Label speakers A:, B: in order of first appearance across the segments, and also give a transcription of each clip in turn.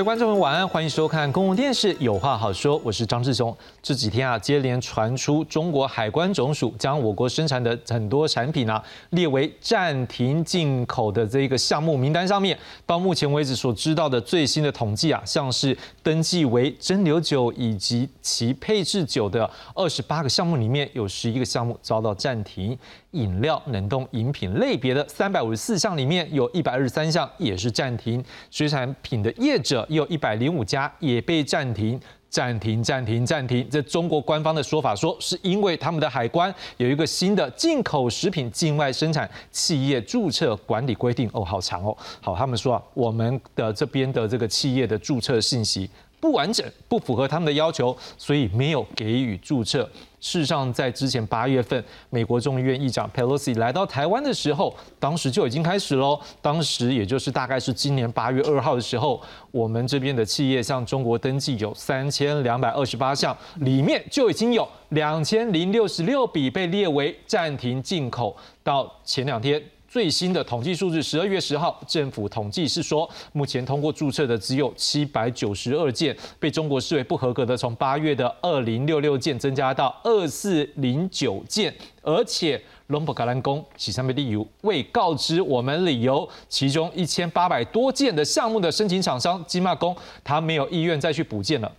A: 各位观众们晚安，欢迎收看公共电视《有话好说》，我是张志雄。这几天啊，接连传出中国海关总署将我国生产的很多产品啊列为暂停进口的这个项目名单上面。到目前为止所知道的最新的统计啊，像是登记为蒸馏酒以及其配制酒的二十八个项目里面，有十一个项目遭到暂停。饮料、冷冻饮品类别的三百五十四项里面，有一百二十三项也是暂停。水产品的业者也有一百零五家也被暂停、暂停、暂停、暂停。这中国官方的说法说，是因为他们的海关有一个新的进口食品境外生产企业注册管理规定。哦，好长哦。好，他们说啊，我们的这边的这个企业的注册信息。不完整，不符合他们的要求，所以没有给予注册。事实上，在之前八月份，美国众议院议长 Pelosi 来到台湾的时候，当时就已经开始喽。当时也就是大概是今年八月二号的时候，我们这边的企业向中国登记有三千两百二十八项，里面就已经有两千零六十六笔被列为暂停进口。到前两天。最新的统计数字，十二月十号，政府统计是说，目前通过注册的只有七百九十二件，被中国视为不合格的，从八月的二零六六件增加到二四零九件，而且龙博格兰宫其上面理由未告知我们理由，其中一千八百多件的项目的申请厂商金马宫，他没有意愿再去补件了。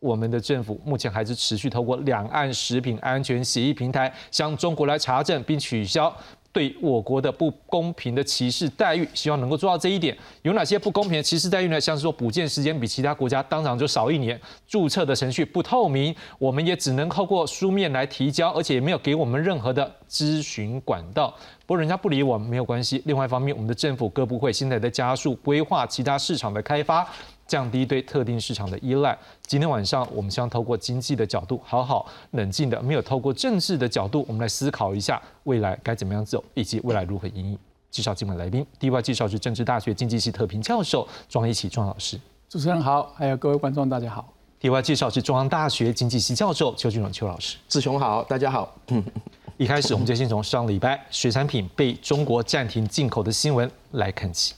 A: 我们的政府目前还是持续透过两岸食品安全协议平台向中国来查证并取消。对我国的不公平的歧视待遇，希望能够做到这一点。有哪些不公平的歧视待遇呢？像是说补件时间比其他国家当场就少一年，注册的程序不透明，我们也只能透过书面来提交，而且也没有给我们任何的咨询管道。不过人家不理我们没有关系。另外一方面，我们的政府各部会现在在加速规划其他市场的开发。降低对特定市场的依赖。今天晚上，我们将透过经济的角度，好好冷静的，没有透过政治的角度，我们来思考一下未来该怎么样走，以及未来如何应对。介绍今晚来宾，第一位介绍是政治大学经济系特聘教授庄一奇庄老师。
B: 主持人好，还有各位观众大家好。
A: 第二位介绍是中央大学经济系教授邱俊荣邱老师。
C: 志雄好，大家好。
A: 一开始，我们就先从上礼拜水产品被中国暂停进口的新闻来看起。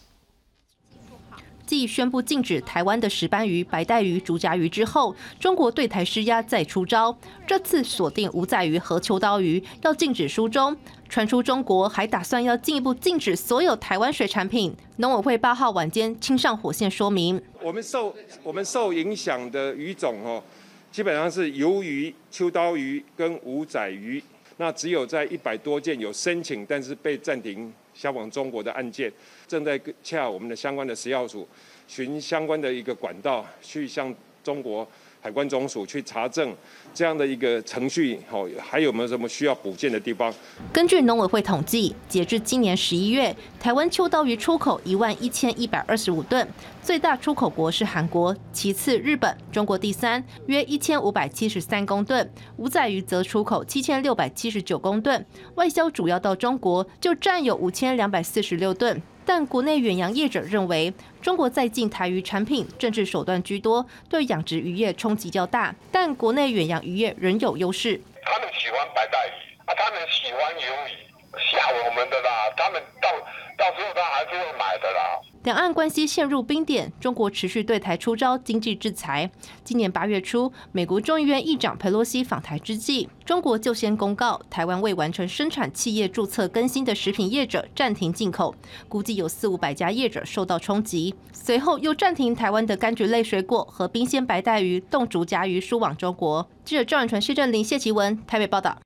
D: 继宣布禁止台湾的石斑鱼、白带鱼、竹荚鱼之后，中国对台施压再出招，这次锁定五仔鱼和秋刀鱼，要禁止书中传出中国还打算要进一步禁止所有台湾水产品。农委会八号晚间亲上火线说明，
E: 我们受我们受影响的鱼种哦，基本上是鱿鱼、秋刀鱼跟五仔鱼，那只有在一百多件有申请，但是被暂停。销往中国的案件，正在洽我们的相关的食药署，寻相关的一个管道去向中国。海关总署去查证这样的一个程序，好，还有没有什么需要补件的地方？
D: 根据农委会统计，截至今年十一月，台湾秋刀鱼出口一万一千一百二十五吨，最大出口国是韩国，其次日本，中国第三，约一千五百七十三公吨。五仔鱼则出口七千六百七十九公吨，外销主要到中国，就占有五千两百四十六吨。但国内远洋业者认为，中国在进台鱼产品，政治手段居多，对养殖渔业冲击较大。但国内远洋渔业仍有优势。
F: 他们喜欢白带鱼啊，他们喜欢鱿鱼，吓我们的啦。他们到到时候他还是买的啦。
D: 两岸关系陷入冰点，中国持续对台出招经济制裁。今年八月初，美国众议院议长佩洛西访台之际，中国就先公告，台湾未完成生产企业注册更新的食品业者暂停进口，估计有四五百家业者受到冲击。随后又暂停台湾的柑橘类水果和冰鲜白带鱼、冻竹夹鱼输往中国。记者赵远传、谢振林、谢奇文台北报道。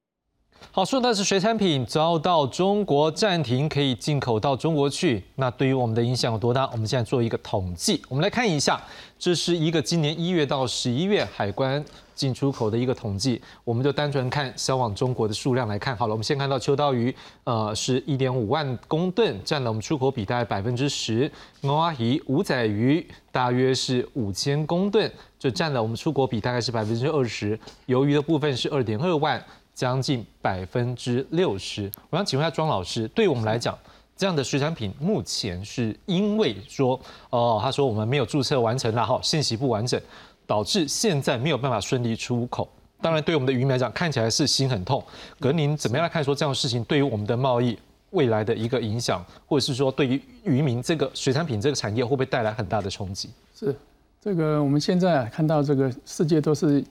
A: 好，说的是水产品遭到中国暂停，可以进口到中国去，那对于我们的影响有多大？我们现在做一个统计，我们来看一下，这是一个今年一月到十一月海关进出口的一个统计，我们就单纯看销往中国的数量来看。好了，我们先看到秋刀鱼，呃，是一点五万公吨，占了我们出口比大概百分之十。欧阿鱼、五仔鱼大约是五千公吨，就占了我们出口比大概是百分之二十。鱿鱼的部分是二点二万。将近百分之六十。我想请问一下庄老师，对我们来讲，这样的水产品目前是因为说，哦，他说我们没有注册完成然后信息不完整，导致现在没有办法顺利出口。当然，对我们的渔民来讲，看起来是心很痛。可您怎么样来看说这样的事情对于我们的贸易未来的一个影响，或者是说对于渔民这个水产品这个产业会不会带来很大的冲击？
B: 是，这个我们现在看到这个世界都是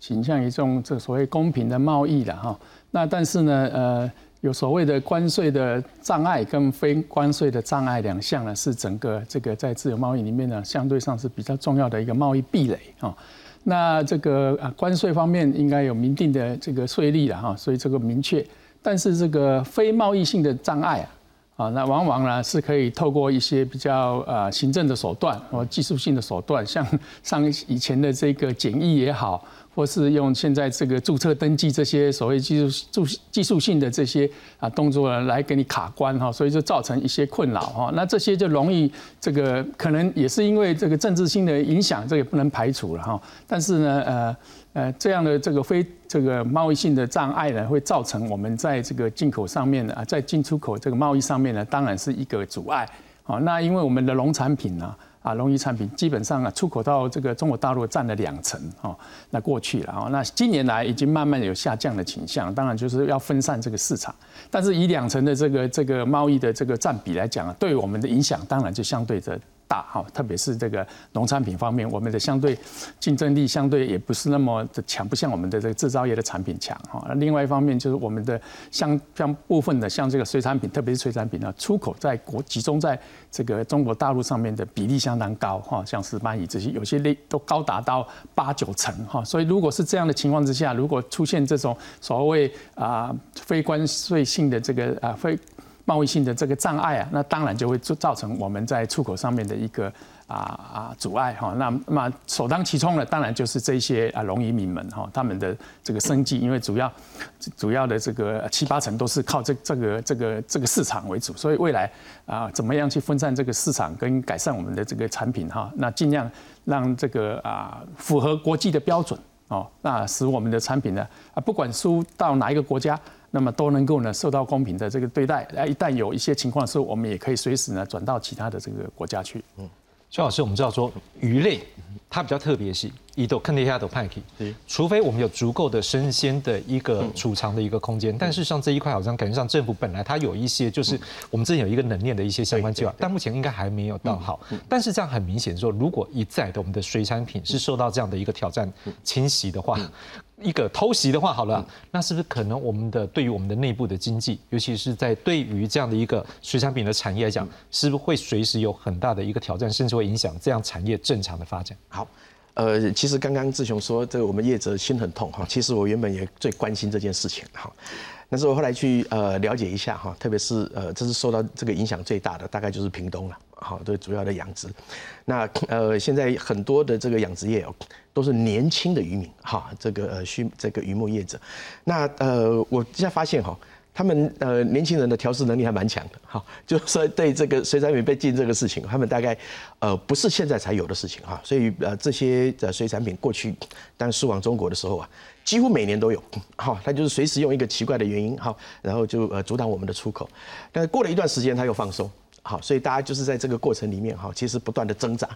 B: 倾向于这种这所谓公平的贸易的哈。那但是呢，呃，有所谓的关税的障碍跟非关税的障碍两项呢，是整个这个在自由贸易里面呢，相对上是比较重要的一个贸易壁垒啊。那这个啊，关税方面应该有明定的这个税率了哈，所以这个明确。但是这个非贸易性的障碍啊。啊，那往往呢是可以透过一些比较呃行政的手段或技术性的手段，像 上以前的这个检疫也好，或是用现在这个注册登记这些所谓技术技技术性的这些啊动作来给你卡关哈，所以就造成一些困扰哈。那这些就容易这个可能也是因为这个政治性的影响，这也不能排除了哈。但是呢，呃。呃，这样的这个非这个贸易性的障碍呢，会造成我们在这个进口上面呢啊，在进出口这个贸易上面呢，当然是一个阻碍。好，那因为我们的农产品呢，啊，农渔产品基本上啊，出口到这个中国大陆占了两成，哦，那过去了啊，那近年来已经慢慢有下降的倾向，当然就是要分散这个市场。但是以两成的这个这个贸易的这个占比来讲啊，对我们的影响当然就相对的。大哈，特别是这个农产品方面，我们的相对竞争力相对也不是那么的强，不像我们的这个制造业的产品强哈。那另外一方面就是我们的像像部分的像这个水产品，特别是水产品呢，出口在国集中在这个中国大陆上面的比例相当高哈，像是鳗鱼这些，有些类都高达到八九成哈。所以如果是这样的情况之下，如果出现这种所谓啊非关税性的这个啊非贸易性的这个障碍啊，那当然就会造造成我们在出口上面的一个啊啊阻碍哈。那那首当其冲的，当然就是这些啊农渔民们哈，他们的这个生计，因为主要主要的这个七八成都是靠这这个这个这个市场为主，所以未来啊怎么样去分散这个市场跟改善我们的这个产品哈，那尽量让这个啊符合国际的标准哦，那使我们的产品呢啊不管输到哪一个国家。那么都能够呢受到公平的这个对待，那，一旦有一些情况的时候，我们也可以随时呢转到其他的这个国家去。嗯，
A: 邱老师，我们知道说鱼类它比较特别是，一都坑底下都派去，除非我们有足够的生鲜的一个储藏的一个空间，但是像这一块好像感觉上政府本来它有一些就是我们之前有一个冷链的一些相关计划，但目前应该还没有到好。但是这样很明显说，如果一再的我们的水产品是受到这样的一个挑战侵袭的话。一个偷袭的话，好了，那是不是可能我们的对于我们的内部的经济，尤其是在对于这样的一个水产品的产业来讲，是不是会随时有很大的一个挑战，甚至会影响这样产业正常的发展？
C: 好，呃，其实刚刚志雄说这个我们业者心很痛哈，其实我原本也最关心这件事情哈，但是我后来去呃了解一下哈，特别是呃这是受到这个影响最大的，大概就是屏东了。好，这主要的养殖，那呃，现在很多的这个养殖业哦，都是年轻的渔民，哈，这个呃，畜这个渔牧业者，那呃，我现在发现哈，他们呃，年轻人的调试能力还蛮强的，哈，就是说对这个水产品被禁这个事情，他们大概呃，不是现在才有的事情哈，所以呃，这些的水产品过去当输往中国的时候啊，几乎每年都有，好，他就是随时用一个奇怪的原因，好，然后就呃阻挡我们的出口，但是过了一段时间他又放松。好，所以大家就是在这个过程里面哈，其实不断的挣扎，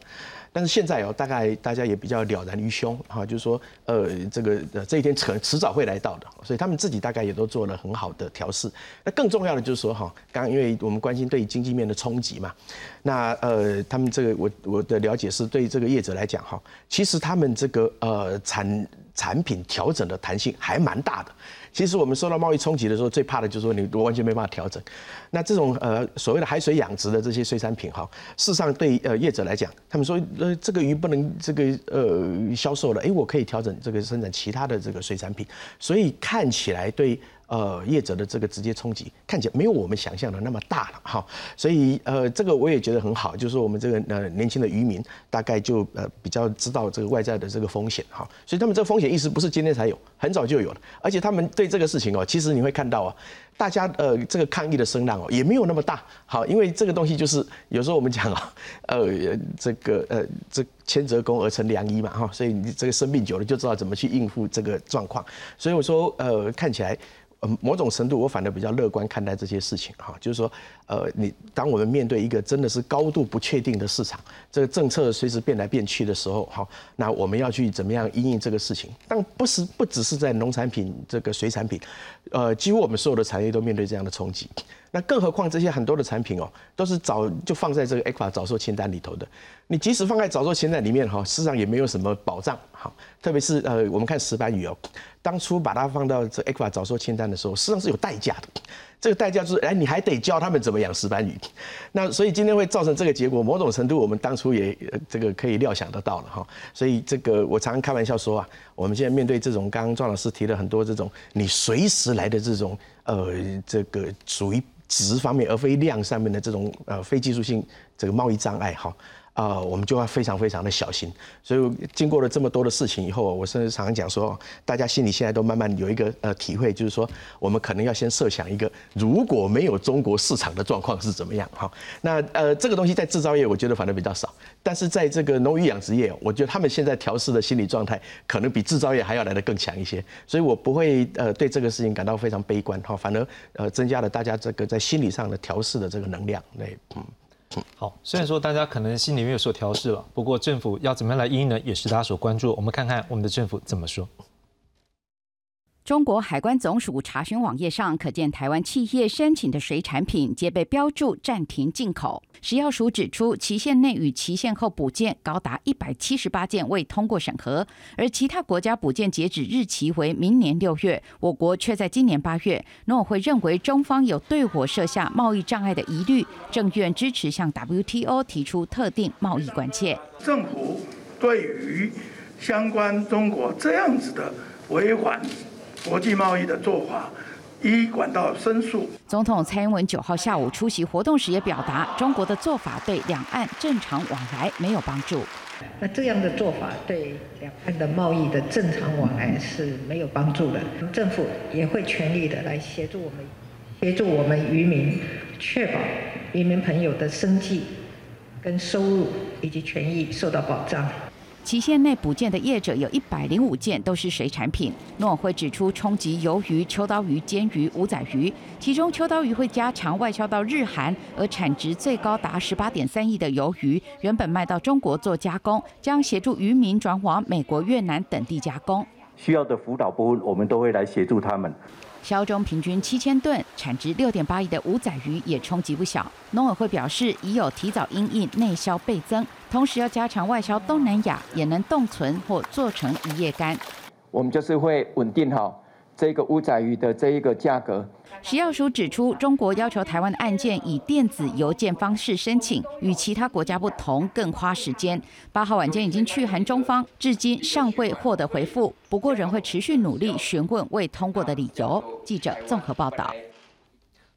C: 但是现在哦，大概大家也比较了然于胸哈，就是说，呃，这个呃这一天迟迟早会来到的，所以他们自己大概也都做了很好的调试。那更重要的就是说哈，刚因为我们关心对经济面的冲击嘛，那呃，他们这个我我的了解是对这个业者来讲哈，其实他们这个呃产产品调整的弹性还蛮大的。其实我们受到贸易冲击的时候，最怕的就是说你完全没办法调整。那这种呃所谓的海水养殖的这些水产品哈，事实上对呃业者来讲，他们说这个鱼不能这个呃销售了，哎我可以调整这个生产其他的这个水产品，所以看起来对。呃，业者的这个直接冲击看起来没有我们想象的那么大了哈，所以呃，这个我也觉得很好，就是我们这个呃年轻的渔民大概就呃比较知道这个外在的这个风险哈，所以他们这个风险意识不是今天才有，很早就有了，而且他们对这个事情哦，其实你会看到啊，大家呃这个抗议的声浪哦也没有那么大，好，因为这个东西就是有时候我们讲啊，呃这个呃这千折弓而成良医嘛哈，所以你这个生病久了就知道怎么去应付这个状况，所以我说呃看起来。嗯某种程度，我反而比较乐观看待这些事情哈，就是说，呃，你当我们面对一个真的是高度不确定的市场，这个政策随时变来变去的时候，好，那我们要去怎么样应应这个事情？但不是不只是在农产品这个水产品，呃，几乎我们所有的产业都面对这样的冲击。那更何况这些很多的产品哦，都是早就放在这个 ECFA 早售清单里头的。你即使放在早售清单里面哈，事实上也没有什么保障。好，特别是呃，我们看石斑鱼哦，当初把它放到这 ECFA 早售清单的时候，实际上是有代价的。这个代价就是，哎，你还得教他们怎么养石斑鱼。那所以今天会造成这个结果，某种程度我们当初也这个可以料想得到了哈。所以这个我常常开玩笑说啊，我们现在面对这种刚刚庄老师提了很多这种你随时来的这种呃这个属于。值方面而非量上面的这种呃非技术性这个贸易障碍哈啊，我们就要非常非常的小心。所以经过了这么多的事情以后，我甚至常常讲说，大家心里现在都慢慢有一个呃体会，就是说我们可能要先设想一个如果没有中国市场的状况是怎么样哈。那呃这个东西在制造业我觉得反而比较少，但是在这个农渔养殖业，我觉得他们现在调试的心理状态可能比制造业还要来得更强一些。所以我不会呃对这个事情感到非常悲观哈，反而呃增加了大家这个在心理上的调试的这个能量。对，嗯。
A: 好，虽然说大家可能心里面有所调试了，不过政府要怎么样来应呢，也是大家所关注。我们看看我们的政府怎么说。
G: 中国海关总署查询网页上可见，台湾企业申请的水产品皆被标注暂停进口。食药署指出，期限内与期限后补件高达一百七十八件未通过审核，而其他国家补件截止日期为明年六月，我国却在今年八月。农委会认为中方有对我设下贸易障碍的疑虑，政院支持向 WTO 提出特定贸易关切。
H: 政府对于相关中国这样子的违反。国际贸易的做法，一管道申诉。
G: 总统蔡英文九号下午出席活动时也表达，中国的做法对两岸正常往来没有帮助。
I: 那这样的做法对两岸的贸易的正常往来是没有帮助的。政府也会全力的来协助我们，协助我们渔民，确保渔民朋友的生计、跟收入以及权益受到保障。
G: 期限内补件的业者有一百零五件，都是水产品。农委会指出，冲击鱿鱼、秋刀鱼、煎鱼、五仔鱼，其中秋刀鱼会加长外销到日韩，而产值最高达十八点三亿的鱿鱼，原本卖到中国做加工，将协助渔民转往美国、越南等地加工。
J: 需要的辅导部分，我们都会来协助他们。
G: 销中平均七千吨、产值六点八亿的五仔鱼也冲击不小。农委会表示，已有提早因应内销倍增，同时要加强外销东南亚，也能冻存或做成一夜干。
J: 我们就是会稳定好。这个五仔鱼的这一个价格，
G: 食药署指出，中国要求台湾的案件以电子邮件方式申请，与其他国家不同，更花时间。八号晚间已经去函中方，至今尚未获得回复，不过仍会持续努力询问未通过的理由。记者综合报道。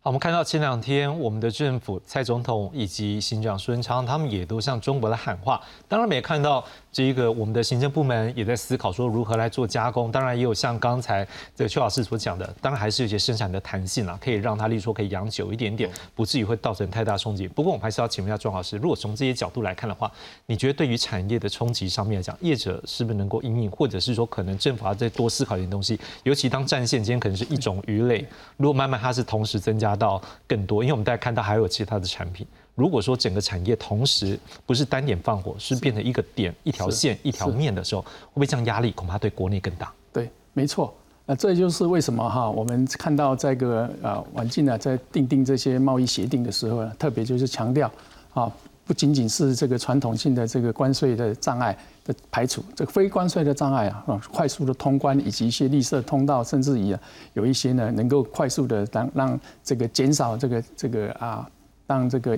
A: 好，我们看到前两天我们的政府蔡总统以及行长孙昌，他们也都向中国来喊话。当然，我们也看到。这一个我们的行政部门也在思考说如何来做加工，当然也有像刚才这个邱老师所讲的，当然还是有些生产的弹性啦，可以让它例如说可以养久一点点，不至于会造成太大冲击。不过我们还是要请问一下庄老师，如果从这些角度来看的话，你觉得对于产业的冲击上面来讲，业者是不是能够应应，或者是说可能政府要再多思考一点东西？尤其当战线今天可能是一种鱼类，如果慢慢它是同时增加到更多，因为我们大家看到还有其他的产品。如果说整个产业同时不是单点放火，是变成一个点、一条线、一条面的时候，会不会这样压力恐怕对国内更大？
B: 对，没错。那这就是为什么哈，我们看到这个呃，环境呢，在订定这些贸易协定的时候呢，特别就是强调啊，不仅仅是这个传统性的这个关税的障碍的排除，这个非关税的障碍啊，快速的通关以及一些绿色通道，甚至于有一些呢，能够快速的让让这个减少这个这个啊。让这个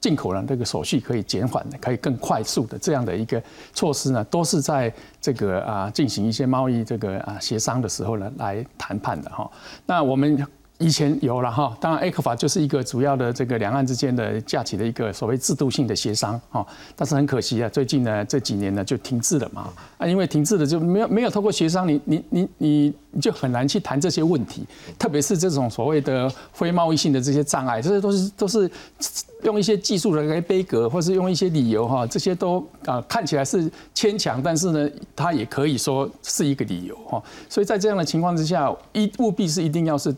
B: 进口人这个手续可以减缓的，可以更快速的这样的一个措施呢，都是在这个啊进行一些贸易这个啊协商的时候呢来谈判的哈。那我们。以前有了哈，当然 A 克法就是一个主要的这个两岸之间的架起的一个所谓制度性的协商哈，但是很可惜啊，最近呢这几年呢就停滞了嘛啊，因为停滞了就没有没有透过协商，你你你你你就很难去谈这些问题，特别是这种所谓的非贸易性的这些障碍，这些都是都是用一些技术的来背格，或是用一些理由哈，这些都啊看起来是牵强，但是呢，它也可以说是一个理由哈，所以在这样的情况之下，一务必是一定要是。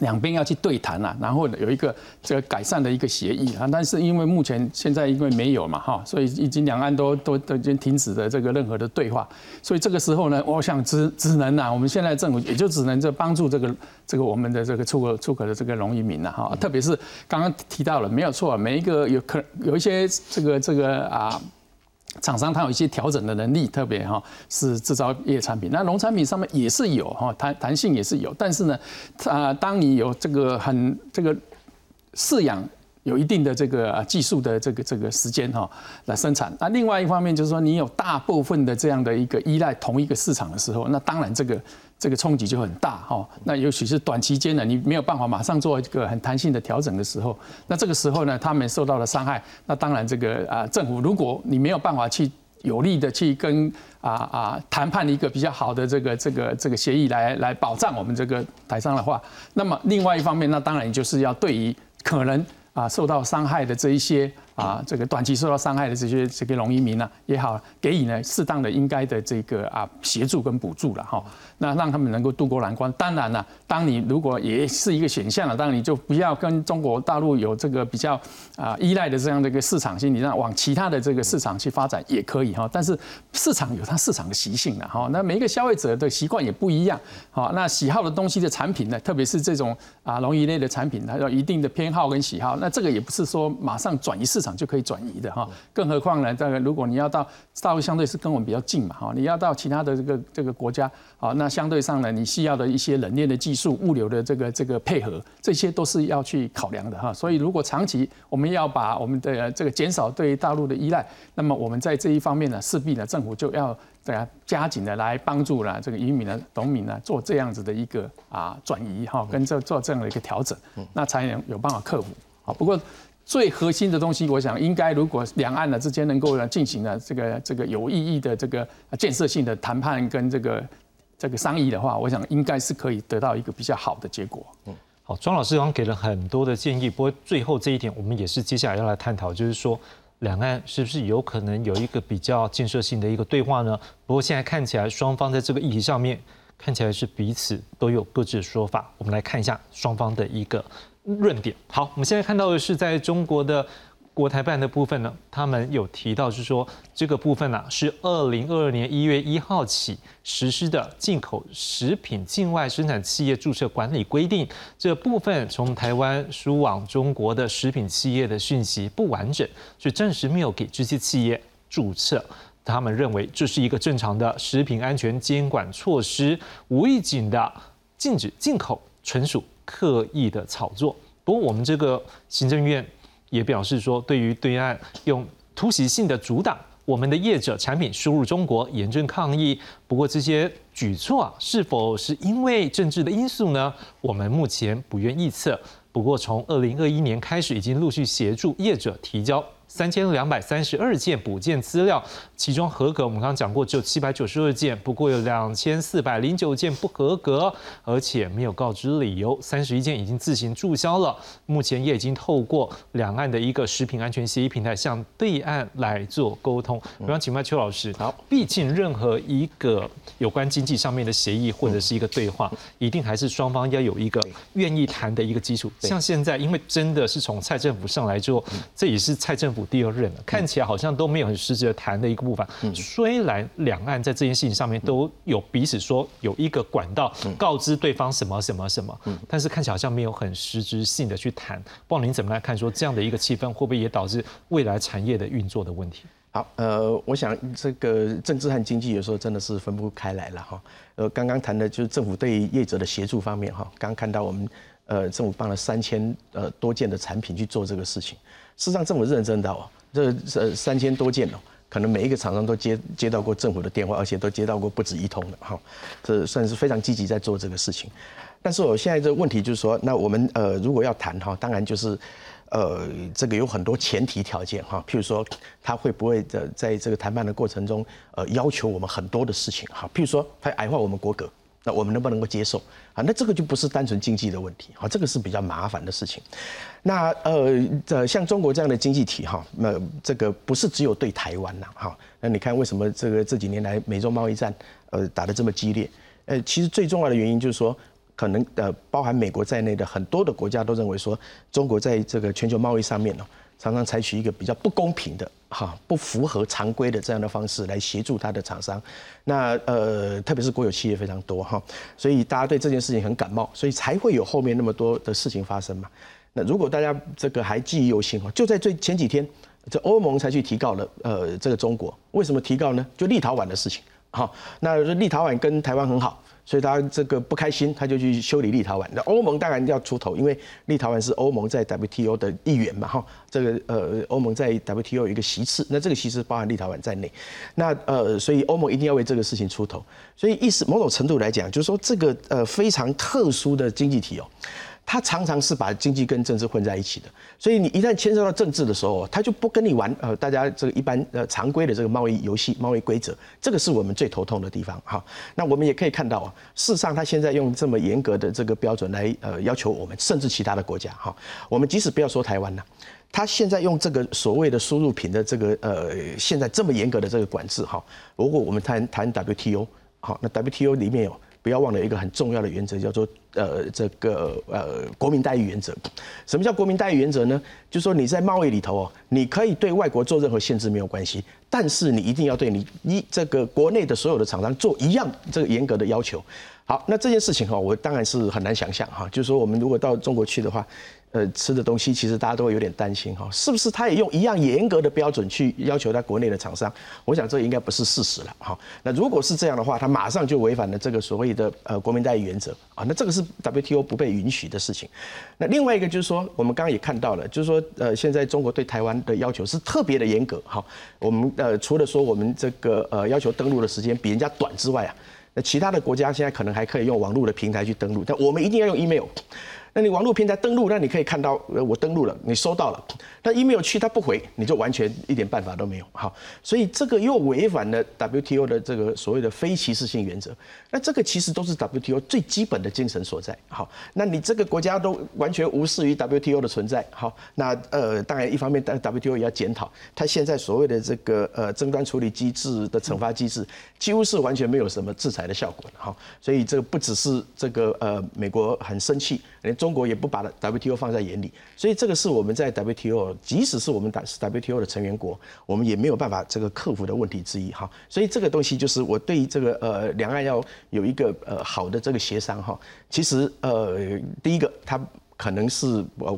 B: 两边要去对谈啊，然后有一个这个改善的一个协议啊，但是因为目前现在因为没有嘛哈，所以已经两岸都都都已经停止了这个任何的对话，所以这个时候呢，我想只只能啊，我们现在政府也就只能这帮助这个这个我们的这个出口出口的这个农渔民了哈，特别是刚刚提到了没有错，每一个有可有一些这个这个啊。厂商它有一些调整的能力，特别哈是制造业产品，那农产品上面也是有哈弹弹性也是有，但是呢，啊当你有这个很这个饲养有一定的这个技术的这个这个时间哈来生产，那另外一方面就是说你有大部分的这样的一个依赖同一个市场的时候，那当然这个。这个冲击就很大哈，那尤其是短期间的，你没有办法马上做一个很弹性的调整的时候，那这个时候呢，他们受到了伤害，那当然这个啊政府，如果你没有办法去有力的去跟啊啊谈判一个比较好的这个这个这个协议来来保障我们这个台商的话，那么另外一方面，那当然就是要对于可能啊受到伤害的这一些。啊，这个短期受到伤害的这些这个农移民呢也好，给予呢适当的应该的这个啊协助跟补助了哈，那让他们能够渡过难关。当然了，当你如果也是一个选项了，当然你就不要跟中国大陆有这个比较啊依赖的这样的一个市场性，你让往其他的这个市场去发展也可以哈。但是市场有它市场的习性的哈，那每一个消费者的习惯也不一样，好，那喜好的东西的产品呢，特别是这种啊农渔类的产品，它有一定的偏好跟喜好，那这个也不是说马上转移市场。场就可以转移的哈，更何况呢？这个如果你要到大陆，相对是跟我们比较近嘛哈，你要到其他的这个这个国家好，那相对上呢，你需要的一些冷链的技术、物流的这个这个配合，这些都是要去考量的哈。所以如果长期我们要把我们的这个减少对大陆的依赖，那么我们在这一方面呢，势必呢，政府就要对啊加紧的来帮助了这个渔民呢、农民呢做这样子的一个啊转移哈，跟这做这样的一个调整，那才能有办法克服好，不过。最核心的东西，我想应该，如果两岸呢之间能够呢进行了这个这个有意义的这个建设性的谈判跟这个这个商议的话，我想应该是可以得到一个比较好的结果。
A: 嗯，好，庄老师刚刚给了很多的建议，不过最后这一点，我们也是接下来要来探讨，就是说两岸是不是有可能有一个比较建设性的一个对话呢？不过现在看起来，双方在这个议题上面看起来是彼此都有各自的说法。我们来看一下双方的一个。论点好，我们现在看到的是在中国的国台办的部分呢，他们有提到是说这个部分呢是二零二二年一月一号起实施的进口食品境外生产企业注册管理规定，这部分从台湾输往中国的食品企业的讯息不完整，所以暂时没有给这些企业注册。他们认为这是一个正常的食品安全监管措施，无预警的禁止进口，纯属。刻意的炒作，不过我们这个行政院也表示说，对于对岸用突袭性的阻挡我们的业者产品输入中国，严正抗议。不过这些举措是否是因为政治的因素呢？我们目前不愿预测。不过从二零二一年开始，已经陆续协助业者提交。三千两百三十二件补件资料，其中合格，我们刚刚讲过，只有七百九十二件，不过有两千四百零九件不合格，而且没有告知理由。三十一件已经自行注销了，目前也已经透过两岸的一个食品安全协议平台向对岸来做沟通。我想请问邱老师，好，毕竟任何一个有关经济上面的协议或者是一个对话，一定还是双方要有一个愿意谈的一个基础。像现在，因为真的是从蔡政府上来之后，这也是蔡政府。第二任了，看起来好像都没有很实质的谈的一个部分。虽然两岸在这件事情上面都有彼此说有一个管道告知对方什么什么什么，但是看起来好像没有很实质性的去谈。不知道您怎么来看？说这样的一个气氛会不会也导致未来产业的运作的问题？
C: 好，呃，我想这个政治和经济有时候真的是分不开来了哈。呃，刚刚谈的就是政府对业者的协助方面哈。刚刚看到我们呃政府办了三千呃多件的产品去做这个事情。事实上，政府认真的哦，这呃三千多件哦，可能每一个厂商都接接到过政府的电话，而且都接到过不止一通的哈，这算是非常积极在做这个事情。但是我现在这个问题就是说，那我们呃如果要谈哈，当然就是呃这个有很多前提条件哈，譬如说他会不会在在这个谈判的过程中呃要求我们很多的事情哈，譬如说他矮化我们国格。那我们能不能够接受啊？那这个就不是单纯经济的问题，好，这个是比较麻烦的事情。那呃，这像中国这样的经济体哈，那这个不是只有对台湾呐，哈。那你看为什么这个这几年来美洲贸易战呃打得这么激烈？呃，其实最重要的原因就是说，可能呃包含美国在内的很多的国家都认为说，中国在这个全球贸易上面呢，常常采取一个比较不公平的哈不符合常规的这样的方式来协助它的厂商。那呃特别是国有企业非常多哈，所以大家对这件事情很感冒，所以才会有后面那么多的事情发生嘛。那如果大家这个还记忆犹新哈，就在最前几天，这欧盟才去提告了呃这个中国，为什么提告呢？就立陶宛的事情。好，那立陶宛跟台湾很好，所以他这个不开心，他就去修理立陶宛。那欧盟当然要出头，因为立陶宛是欧盟在 WTO 的一员嘛，哈，这个呃欧盟在 WTO 有一个席次，那这个席次包含立陶宛在内，那呃所以欧盟一定要为这个事情出头。所以意思某种程度来讲，就是说这个呃非常特殊的经济体哦。他常常是把经济跟政治混在一起的，所以你一旦牵涉到政治的时候，他就不跟你玩呃，大家这个一般呃常规的这个贸易游戏、贸易规则，这个是我们最头痛的地方哈。那我们也可以看到啊，事实上他现在用这么严格的这个标准来呃要求我们，甚至其他的国家哈，我们即使不要说台湾了，他现在用这个所谓的输入品的这个呃现在这么严格的这个管制哈，如果我们谈谈 WTO 好，那 WTO 里面有。不要忘了一个很重要的原则，叫做呃这个呃国民待遇原则。什么叫国民待遇原则呢？就说你在贸易里头哦，你可以对外国做任何限制没有关系，但是你一定要对你一这个国内的所有的厂商做一样这个严格的要求。好，那这件事情哈，我当然是很难想象哈，就是说我们如果到中国去的话。呃，吃的东西其实大家都会有点担心哈，是不是他也用一样严格的标准去要求他国内的厂商？我想这应该不是事实了哈。那如果是这样的话，他马上就违反了这个所谓的呃国民待遇原则啊，那这个是 WTO 不被允许的事情。那另外一个就是说，我们刚刚也看到了，就是说呃，现在中国对台湾的要求是特别的严格哈。我们呃除了说我们这个呃要求登录的时间比人家短之外啊，那其他的国家现在可能还可以用网络的平台去登录，但我们一定要用 email。那你网络平台登录，那你可以看到，呃，我登录了，你收到了。那 email 去他不回，你就完全一点办法都没有。好，所以这个又违反了 WTO 的这个所谓的非歧视性原则。那这个其实都是 WTO 最基本的精神所在。好，那你这个国家都完全无视于 WTO 的存在。好，那呃，当然一方面，但 WTO 也要检讨，它现在所谓的这个呃争端处理机制的惩罚机制，几乎是完全没有什么制裁的效果的。好，所以这个不只是这个呃美国很生气，连中国也不把 WTO 放在眼里，所以这个是我们在 WTO，即使是我们是 WTO 的成员国，我们也没有办法这个克服的问题之一哈。所以这个东西就是我对于这个呃两岸要有一个呃好的这个协商哈，其实呃第一个它可能是呃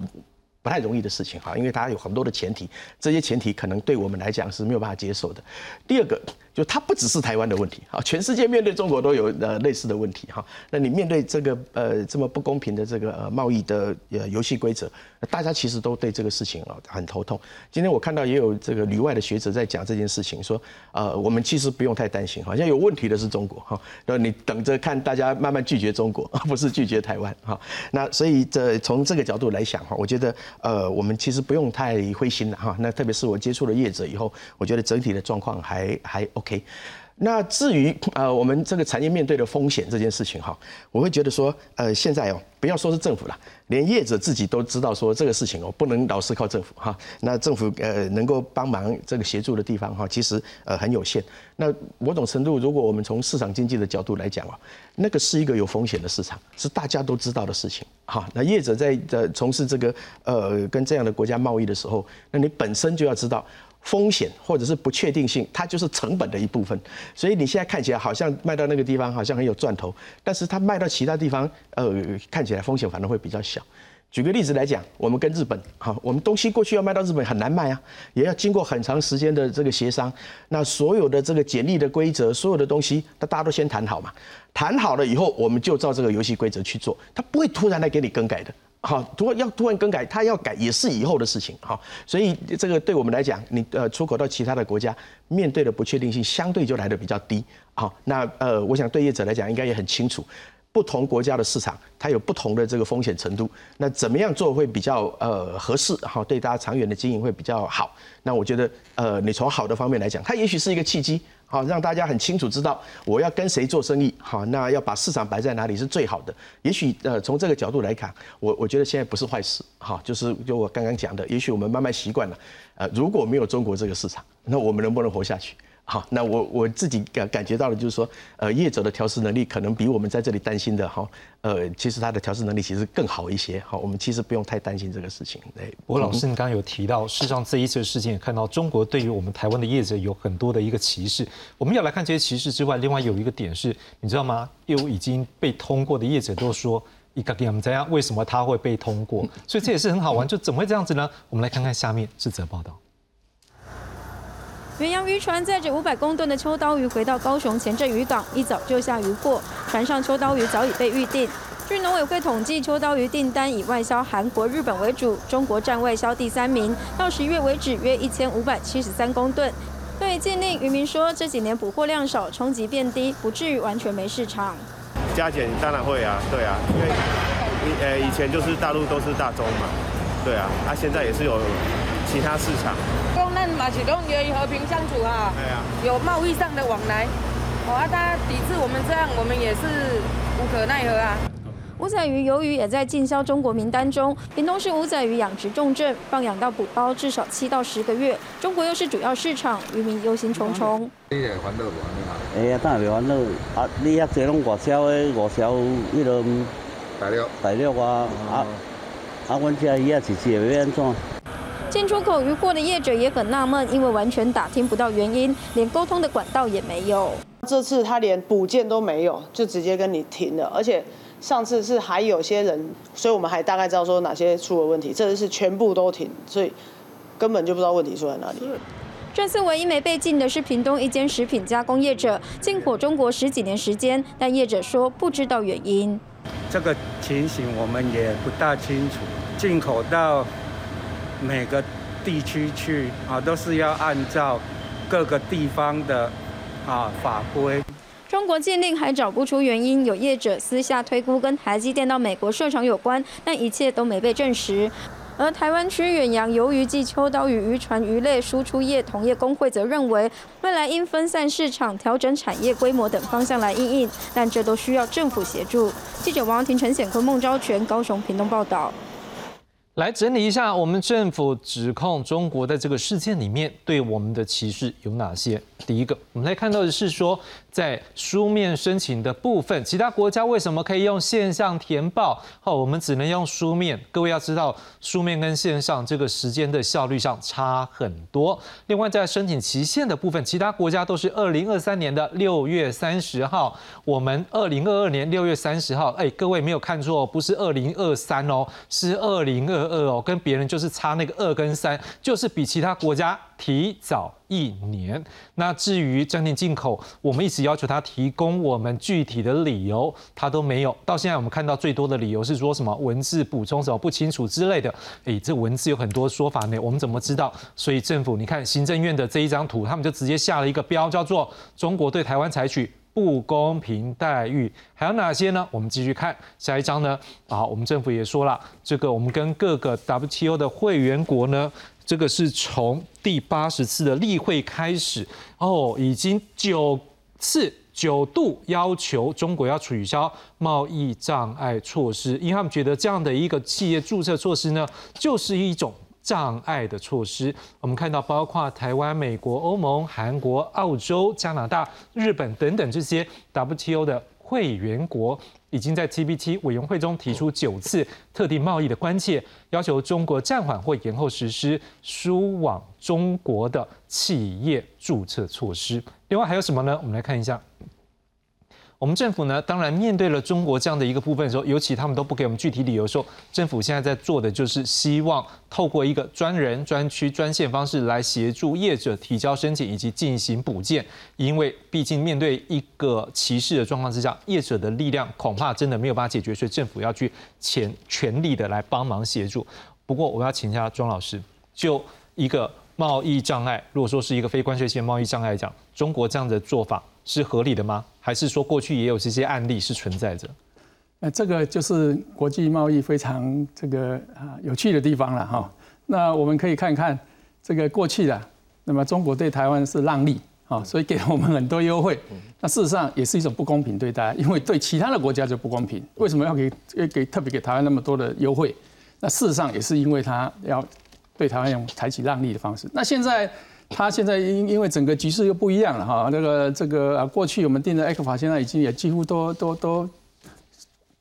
C: 不太容易的事情哈，因为它有很多的前提，这些前提可能对我们来讲是没有办法接受的。第二个。就它不只是台湾的问题，好，全世界面对中国都有呃类似的问题哈。那你面对这个呃这么不公平的这个呃贸易的呃游戏规则，大家其实都对这个事情啊很头痛。今天我看到也有这个旅外的学者在讲这件事情，说呃我们其实不用太担心，好像有问题的是中国哈，那你等着看大家慢慢拒绝中国，而 不是拒绝台湾哈。那所以这从这个角度来想哈，我觉得呃我们其实不用太灰心了哈。那特别是我接触了业者以后，我觉得整体的状况还还 OK。OK，那至于呃我们这个产业面对的风险这件事情哈，我会觉得说呃现在哦不要说是政府了，连业者自己都知道说这个事情哦不能老是靠政府哈，那政府呃能够帮忙这个协助的地方哈，其实呃很有限。那某种程度，如果我们从市场经济的角度来讲哦，那个是一个有风险的市场，是大家都知道的事情哈。那业者在呃从事这个呃跟这样的国家贸易的时候，那你本身就要知道。风险或者是不确定性，它就是成本的一部分。所以你现在看起来好像卖到那个地方好像很有赚头，但是它卖到其他地方，呃，看起来风险反而会比较小。举个例子来讲，我们跟日本，好，我们东西过去要卖到日本很难卖啊，也要经过很长时间的这个协商。那所有的这个简历的规则，所有的东西，那大家都先谈好嘛。谈好了以后，我们就照这个游戏规则去做，它不会突然来给你更改的。好，突然要突然更改，它要改也是以后的事情。好，所以这个对我们来讲，你呃出口到其他的国家，面对的不确定性相对就来的比较低。好，那呃，我想对业者来讲，应该也很清楚，不同国家的市场它有不同的这个风险程度，那怎么样做会比较呃合适？好，对大家长远的经营会比较好。那我觉得呃，你从好的方面来讲，它也许是一个契机。好，让大家很清楚知道我要跟谁做生意。好，那要把市场摆在哪里是最好的。也许呃，从这个角度来看，我我觉得现在不是坏事。好，就是就我刚刚讲的，也许我们慢慢习惯了。呃，如果没有中国这个市场，那我们能不能活下去？好，那我我自己感感觉到的就是说，呃，业者的调试能力可能比我们在这里担心的哈，呃，其实他的调试能力其实更好一些。好，我们其实不用太担心这个事情。对，
A: 我老师，你刚刚有提到，事实上这一次的事情也看到中国对于我们台湾的业者有很多的一个歧视。我们要来看这些歧视之外，另外有一个点是，你知道吗？有已经被通过的业者都说，一个给我们怎样？为什么他会被通过？所以这也是很好玩，就怎么会这样子呢？我们来看看下面这则报道。
K: 远洋渔船载着五百公吨的秋刀鱼回到高雄前镇渔港，一早就下渔货。船上秋刀鱼早已被预定。据农委会统计，秋刀鱼订单以外销韩国、日本为主，中国占外销第三名。到十月为止，约一千五百七十三公吨。对禁令，渔民说这几年捕获量少，冲击变低，不至于完全没市场。
L: 加减当然会啊，对啊，因为呃以前就是大陆都是大宗嘛，对啊，啊现在也是有其他市场。
M: 马其东愿意和平相处啊，有贸易上的往来，哦啊，他抵制我们这样，我们也是无可奈何啊。
K: 五仔鱼、鱿鱼也在禁销中国名单中。屏东市五仔鱼养殖重镇，放养到捕包至少七到十个月。中国又是主要市场，渔民忧心忡忡。
N: 你也烦恼无？
O: 哎呀，当然袂烦恼。啊，你遐侪拢外销的，外销迄啊，啊，啊，阮这鱼啊，是是要安怎？
K: 进出口渔货的业者也很纳闷，因为完全打听不到原因，连沟通的管道也没有。
P: 这次他连补件都没有，就直接跟你停了。而且上次是还有些人，所以我们还大概知道说哪些出了问题。这次是全部都停，所以根本就不知道问题出在哪里。
K: 这次唯一没被禁的是屏东一间食品加工业者，进口中国十几年时间，但业者说不知道原因。
Q: 这个情形我们也不大清楚，进口到。每个地区去啊，都是要按照各个地方的啊法规。
K: 中国禁令还找不出原因，有业者私下推估跟台积电到美国设厂有关，但一切都没被证实。而台湾区远洋鱿鱼季秋刀鱼渔船鱼类输出业同业工会则认为，未来应分散市场、调整产业规模等方向来应应，但这都需要政府协助。记者王婷、陈显坤、孟昭全、高雄屏东报道。
A: 来整理一下，我们政府指控中国在这个事件里面对我们的歧视有哪些？第一个，我们来看到的是说，在书面申请的部分，其他国家为什么可以用线上填报？哦，我们只能用书面。各位要知道，书面跟线上这个时间的效率上差很多。另外，在申请期限的部分，其他国家都是二零二三年的六月三十号，我们二零二二年六月三十号。哎，各位没有看错，不是二零二三哦，是二零二二哦，跟别人就是差那个二跟三，就是比其他国家。提早一年。那至于暂停进口，我们一直要求他提供我们具体的理由，他都没有。到现在我们看到最多的理由是说什么文字补充什么不清楚之类的。诶，这文字有很多说法呢，我们怎么知道？所以政府，你看行政院的这一张图，他们就直接下了一个标，叫做中国对台湾采取不公平待遇。还有哪些呢？我们继续看下一章呢。啊，我们政府也说了，这个我们跟各个 WTO 的会员国呢。这个是从第八十次的例会开始哦，已经九次九度要求中国要取消贸易障碍措施，因为他们觉得这样的一个企业注册措施呢，就是一种障碍的措施。我们看到，包括台湾、美国、欧盟、韩国、澳洲、加拿大、日本等等这些 WTO 的会员国。已经在 TBT 委员会中提出九次特定贸易的关切，要求中国暂缓或延后实施输往中国的企业注册措施。另外还有什么呢？我们来看一下。我们政府呢，当然面对了中国这样的一个部分的时候，尤其他们都不给我们具体理由说，政府现在在做的就是希望透过一个专人、专区、专线方式来协助业者提交申请以及进行补件。因为毕竟面对一个歧视的状况之下，业者的力量恐怕真的没有办法解决，所以政府要去全全力的来帮忙协助。不过我要请教庄老师，就一个贸易障碍，如果说是一个非关税性贸易障碍来讲，中国这样的做法是合理的吗？还是说过去也有这些案例是存在着？
B: 那这个就是国际贸易非常这个啊有趣的地方了哈。那我们可以看看这个过去的，那么中国对台湾是让利啊，所以给了我们很多优惠。那事实上也是一种不公平对待，因为对其他的国家就不公平。为什么要给给特别给台湾那么多的优惠？那事实上也是因为他要对台湾用采取让利的方式。那现在他现在因因为整个局势又不一样了哈，那个这个啊过去我们定的艾克法现在已经也几乎都都都。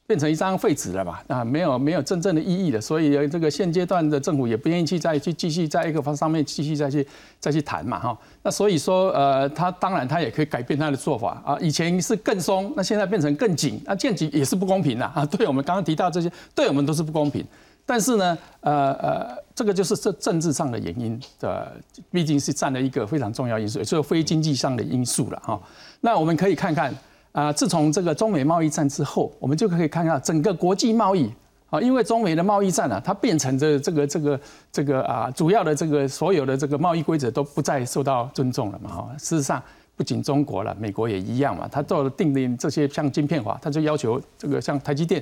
B: 变成一张废纸了吧？啊，没有没有真正的意义了。所以这个现阶段的政府也不愿意去再去继续在一个方上面继续再去再去谈嘛，哈。那所以说，呃，他当然他也可以改变他的做法啊。以前是更松，那现在变成更紧，那渐紧也是不公平的啊。对我们刚刚提到这些，对我们都是不公平。但是呢，呃呃，这个就是这政治上的原因的，毕竟是占了一个非常重要因素，也是非经济上的因素了哈。那我们可以看看。啊，自从这个中美贸易战之后，我们就可以看到整个国际贸易啊，因为中美的贸易战啊，它变成这这个这个这个啊，主要的这个所有的这个贸易规则都不再受到尊重了嘛。哈，事实上不仅中国了，美国也一样嘛。他做了定定这些像晶片化，他就要求这个像台积电，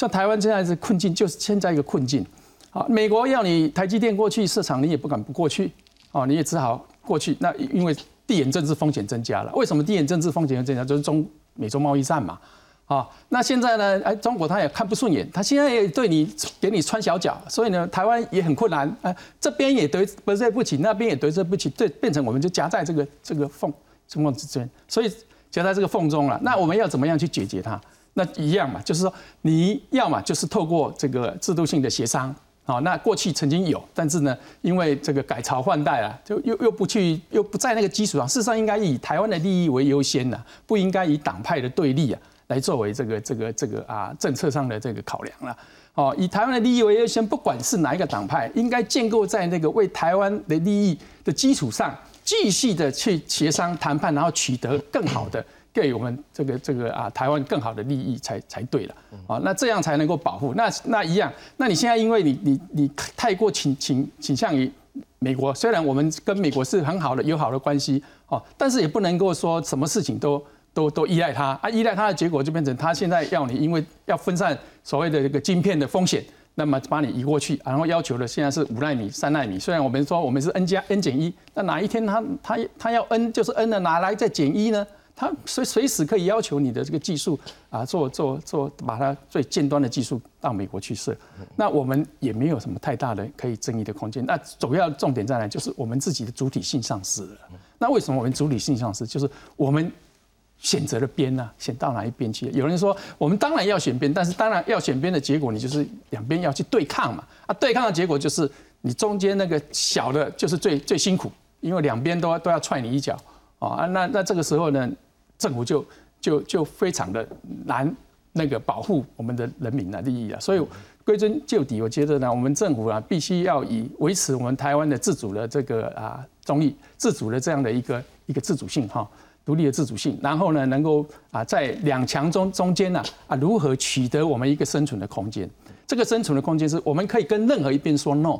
B: 像台湾现在是困境，就是现在一个困境。好，美国要你台积电过去市场，你也不敢不过去，哦，你也只好过去。那因为地缘政治风险增加了。为什么地缘政治风险增加？就是中美洲贸易战嘛，啊，那现在呢？哎，中国他也看不顺眼，他现在也对你给你穿小脚，所以呢，台湾也很困难，哎，这边也得得罪不起，那边也得罪不起，对，变成我们就夹在这个这个缝中缝之间，所以夹在这个缝中了。那我们要怎么样去解决它？那一样嘛，就是说你要么就是透过这个制度性的协商。好，那过去曾经有，但是呢，因为这个改朝换代啊，就又又不去，又不在那个基础上。事实上，应该以台湾的利益为优先的，不应该以党派的对立啊来作为这个这个这个啊政策上的这个考量了。哦，以台湾的利益为优先，不管是哪一个党派，应该建构在那个为台湾的利益的基础上，继续的去协商谈判，然后取得更好的。给我们这个这个啊台湾更好的利益才才对了啊，那这样才能够保护。那那一样，那你现在因为你你你太过倾倾倾向于美国，虽然我们跟美国是很好的友好的关系哦，但是也不能够说什么事情都都都依赖它啊，依赖它的结果就变成他现在要你因为要分散所谓的这个晶片的风险，那么把你移过去，然后要求的现在是五纳米、三纳米。虽然我们说我们是 N 加 N 减一，那哪一天他他他要 N 就是 N 的，哪来再减一呢？他随随时可以要求你的这个技术啊，做做做，把它最尖端的技术到美国去设。那我们也没有什么太大的可以争议的空间。那主要重点在哪？就是我们自己的主体性丧失了。那为什么我们主体性丧失？就是我们选择了边呢？选到哪一边去？有人说我们当然要选边，但是当然要选边的结果，你就是两边要去对抗嘛。啊，对抗的结果就是你中间那个小的，就是最最辛苦，因为两边都都要踹你一脚啊。那那这个时候呢？政府就就就非常的难那个保护我们的人民的利益啊，所以归根究底，我觉得呢，我们政府啊必须要以维持我们台湾的自主的这个啊中立、自主的这样的一个一个自主性哈，独立的自主性，然后呢，能够啊在两强中中间呢啊如何取得我们一个生存的空间？这个生存的空间是我们可以跟任何一边说 no。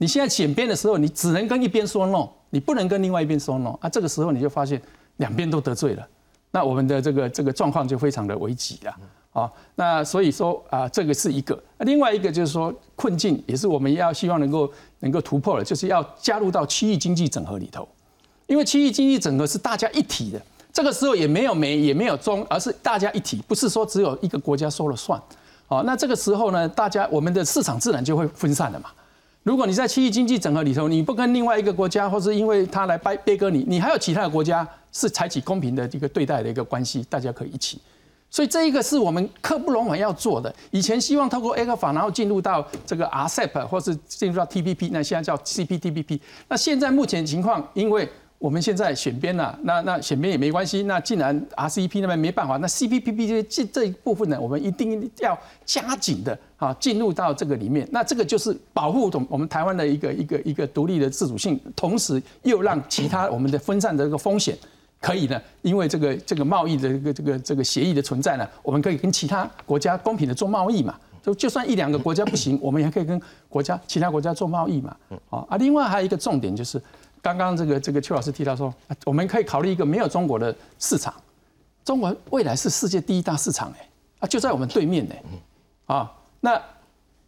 B: 你现在选边的时候，你只能跟一边说 no，你不能跟另外一边说 no 啊。这个时候你就发现两边都得罪了。那我们的这个这个状况就非常的危急了啊！那所以说啊，这个是一个，另外一个就是说困境，也是我们要希望能够能够突破的，就是要加入到区域经济整合里头，因为区域经济整合是大家一体的，这个时候也没有美也没有中，而是大家一体，不是说只有一个国家说了算。好，那这个时候呢，大家我们的市场自然就会分散了嘛。如果你在区域经济整合里头，你不跟另外一个国家，或是因为他来掰掰割你，你还有其他的国家是采取公平的一个对待的一个关系，大家可以一起。所以这一个是我们刻不容缓要做的。以前希望透过 A 克法，然后进入到这个 RCEP，或是进入到 TPP，那现在叫 CPTPP。那现在目前情况，因为我们现在选边了，那那选边也没关系。那既然 RCEP 那边没办法，那 CPTPP 这这一部分呢，我们一定要加紧的啊，进入到这个里面。那这个就是保护我们台湾的一个一个一个独立的自主性，同时又让其他我们的分散的这个风险可以呢，因为这个这个贸易的这个这个这个协议的存在呢，我们可以跟其他国家公平的做贸易嘛。就就算一两个国家不行，我们也可以跟国家其他国家做贸易嘛。啊啊，另外还有一个重点就是。刚刚这个这个邱老师提到说，我们可以考虑一个没有中国的市场，中国未来是世界第一大市场哎，啊就在我们对面呢，啊，那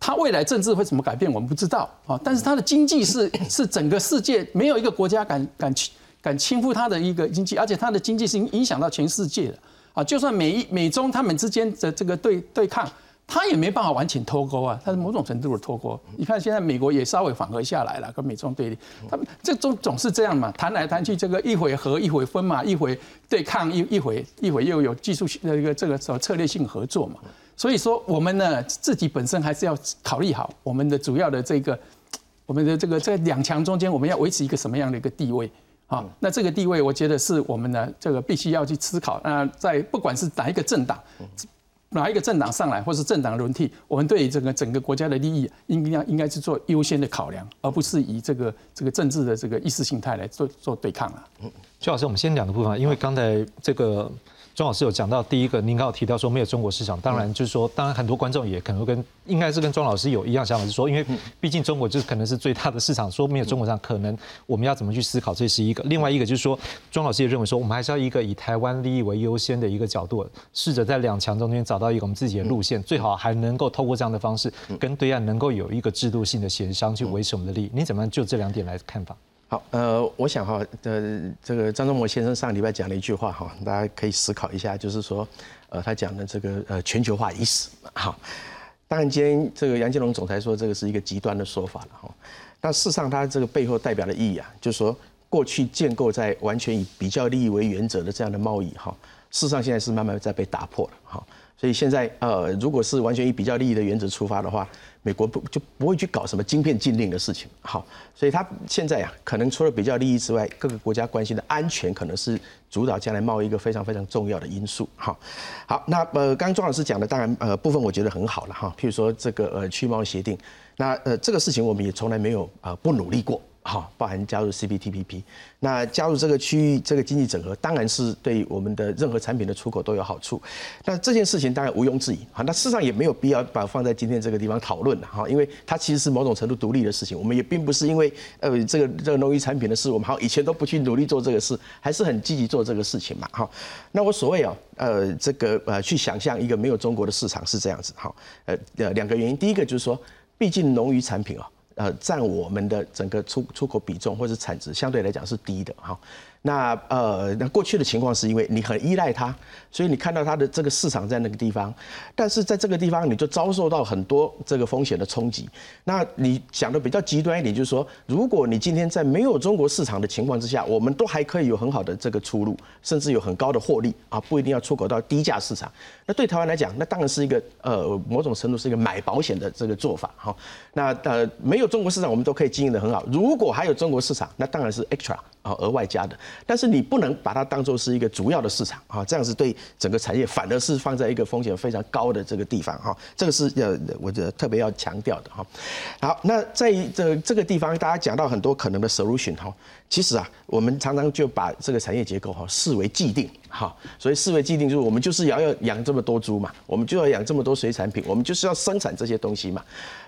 B: 它未来政治会怎么改变我们不知道。啊，但是它的经济是 是整个世界没有一个国家敢敢敢轻负它的一个经济，而且它的经济是影响到全世界的。啊，就算美美中他们之间的这个对对抗。它也没办法完全脱钩啊，他是某种程度的脱钩。你看现在美国也稍微缓和下来了，跟美中对立，他们这总总是这样嘛，谈来谈去，这个一会合一会分嘛，一会对抗一一会一会又有技术性的一个这个什么策略性合作嘛。所以说我们呢自己本身还是要考虑好我们的主要的这个我们的这个在两强中间，我们要维持一个什么样的一个地位。啊，那这个地位，我觉得是我们呢，这个必须要去思考。那在不管是哪一个政党，哪一个政党上来，或是政党轮替，我们对整个整个国家的利益，应该应该是做优先的考量，而不是以这个这个政治的这个意识形态来做做对抗了。
A: 嗯邱老师，我们先两个部分，因为刚才这个。庄老师有讲到第一个，您刚好提到说没有中国市场，当然就是说，当然很多观众也可能跟应该是跟庄老师有一样想法，是说，因为毕竟中国就是可能是最大的市场，说没有中国市场，可能我们要怎么去思考，这是一个。另外一个就是说，庄老师也认为说，我们还是要一个以台湾利益为优先的一个角度，试着在两强中间找到一个我们自己的路线，最好还能够透过这样的方式，跟对岸能够有一个制度性的协商，去维持我们的利益。你怎么样就这两点来看法？
C: 好，呃，我想哈，呃，这个张忠谋先生上礼拜讲了一句话哈，大家可以思考一下，就是说，呃，他讲的这个呃全球化已死，好，当然今天这个杨金龙总裁说这个是一个极端的说法了哈，但事实上他这个背后代表的意义啊，就是说过去建构在完全以比较利益为原则的这样的贸易哈，事实上现在是慢慢在被打破了哈，所以现在呃，如果是完全以比较利益的原则出发的话。美国不就不会去搞什么晶片禁令的事情，好，所以他现在呀，可能除了比较利益之外，各个国家关心的安全可能是主导将来贸易一个非常非常重要的因素，好，好，那呃，刚刚庄老师讲的，当然呃部分我觉得很好了哈，譬如说这个呃区贸协定，那呃这个事情我们也从来没有呃不努力过。好，包含加入 CPTPP，那加入这个区域这个经济整合，当然是对我们的任何产品的出口都有好处。那这件事情当然毋庸置疑。好，那事实上也没有必要把放在今天这个地方讨论了哈，因为它其实是某种程度独立的事情。我们也并不是因为呃这个这个农渔产品的事，我们好以前都不去努力做这个事，还是很积极做这个事情嘛。哈，那我所谓啊，呃这个呃去想象一个没有中国的市场是这样子。哈，呃呃两个原因，第一个就是说，毕竟农渔产品啊。呃，占我们的整个出出口比重或者产值相对来讲是低的哈。那呃，那过去的情况是因为你很依赖它，所以你看到它的这个市场在那个地方，但是在这个地方你就遭受到很多这个风险的冲击。那你想的比较极端一点，就是说，如果你今天在没有中国市场的情况之下，我们都还可以有很好的这个出路，甚至有很高的获利啊，不一定要出口到低价市场。那对台湾来讲，那当然是一个呃某种程度是一个买保险的这个做法哈。那呃没有中国市场，我们都可以经营的很好。如果还有中国市场，那当然是 extra。啊，额外加的，但是你不能把它当做是一个主要的市场啊，这样子对整个产业反而是放在一个风险非常高的这个地方哈，这个是要我觉得特别要强调的哈。好，那在这这个地方，大家讲到很多可能的 solution 哈，其实啊，我们常常就把这个产业结构哈视为既定哈，所以视为既定就是我们就是要要养这么多猪嘛，我们就要养这么多水产品，我们就是要生产这些东西嘛。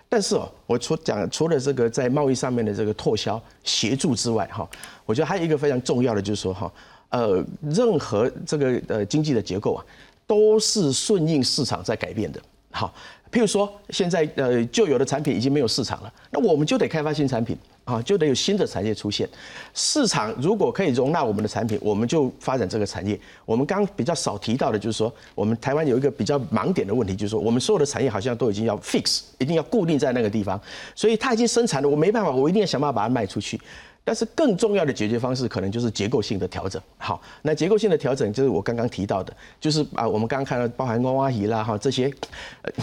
C: 但是哦，我除讲除了这个在贸易上面的这个拓销协助之外，哈，我觉得还有一个非常重要的就是说，哈，呃，任何这个呃经济的结构啊，都是顺应市场在改变的，好，譬如说现在呃旧有的产品已经没有市场了，那我们就得开发新产品。啊，就得有新的产业出现。市场如果可以容纳我们的产品，我们就发展这个产业。我们刚比较少提到的，就是说，我们台湾有一个比较盲点的问题，就是说，我们所有的产业好像都已经要 fix，一定要固定在那个地方，所以它已经生产了，我没办法，我一定要想办法把它卖出去。但是更重要的解决方式，可能就是结构性的调整。好，那结构性的调整就是我刚刚提到的，就是啊，我们刚刚看到包含汪蛙鱼啦哈这些，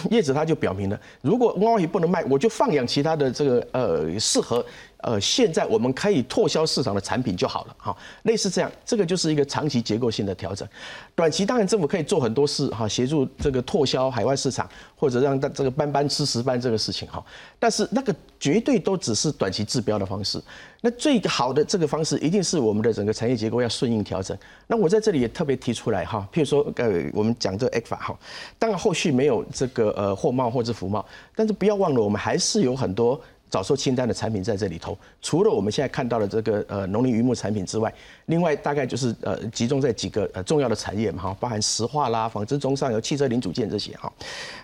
C: 叶子他就表明了，如果汪蛙鱼不能卖，我就放养其他的这个呃适合。呃，现在我们可以拓销市场的产品就好了，哈，类似这样，这个就是一个长期结构性的调整。短期当然政府可以做很多事，哈，协助这个拓销海外市场，或者让这个班班吃石斑这个事情，哈，但是那个绝对都只是短期治标的方式。那最好的这个方式，一定是我们的整个产业结构要顺应调整。那我在这里也特别提出来，哈，譬如说，呃，我们讲这个 A 法，哈，当然后续没有这个呃货贸或者服贸，但是不要忘了，我们还是有很多。早收清单的产品在这里头，除了我们现在看到的这个呃农林渔牧产品之外，另外大概就是呃集中在几个呃重要的产业嘛哈，包含石化啦、纺织中上游、汽车零组件这些哈。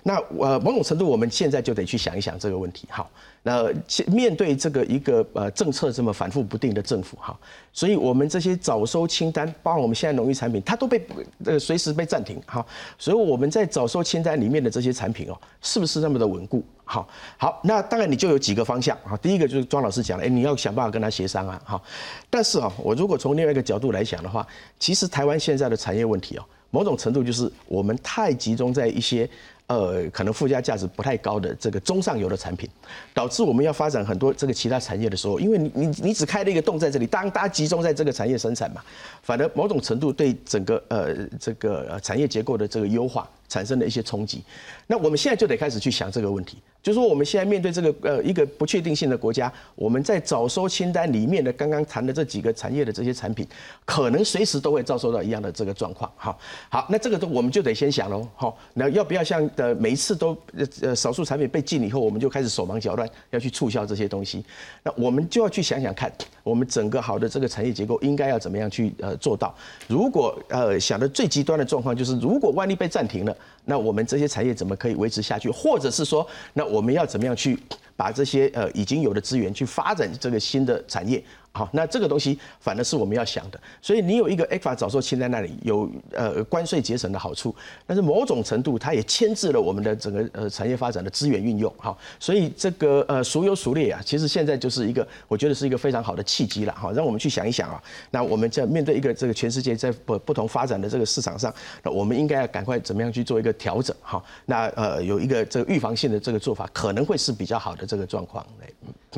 C: 那呃某种程度我们现在就得去想一想这个问题哈。那面对这个一个呃政策这么反复不定的政府哈，所以我们这些早收清单，包括我们现在农业产品，它都被呃随时被暂停哈。所以我们在早收清单里面的这些产品哦，是不是那么的稳固？好，好，那当然你就有几个方向哈。第一个就是庄老师讲了，哎，你要想办法跟他协商啊，哈。但是啊，我如果从另外一个角度来讲的话，其实台湾现在的产业问题哦，某种程度就是我们太集中在一些。呃，可能附加价值不太高的这个中上游的产品，导致我们要发展很多这个其他产业的时候，因为你你你只开了一个洞在这里，当大家集中在这个产业生产嘛，反而某种程度对整个呃这个产业结构的这个优化产生了一些冲击。那我们现在就得开始去想这个问题，就是说我们现在面对这个呃一个不确定性的国家，我们在早收清单里面的刚刚谈的这几个产业的这些产品，可能随时都会遭受到一样的这个状况。好，好，那这个都我们就得先想喽。好，那要不要像的每一次都呃呃少数产品被禁以后，我们就开始手忙脚乱要去促销这些东西？那我们就要去想想看，我们整个好的这个产业结构应该要怎么样去呃做到？如果呃想的最极端的状况就是，如果万一被暂停了。那我们这些产业怎么可以维持下去？或者是说，那我们要怎么样去把这些呃已经有的资源去发展这个新的产业？好，那这个东西反而是我们要想的。所以你有一个 A 早收清在那里，有呃关税节省的好处，但是某种程度它也牵制了我们的整个呃产业发展的资源运用。好，所以这个呃孰优孰劣啊，其实现在就是一个我觉得是一个非常好的契机了。好，让我们去想一想啊，那我们在面对一个这个全世界在不不同发展的这个市场上，那我们应该要赶快怎么样去做一个调整？好，那呃有一个这个预防性的这个做法，可能会是比较好的这个状况。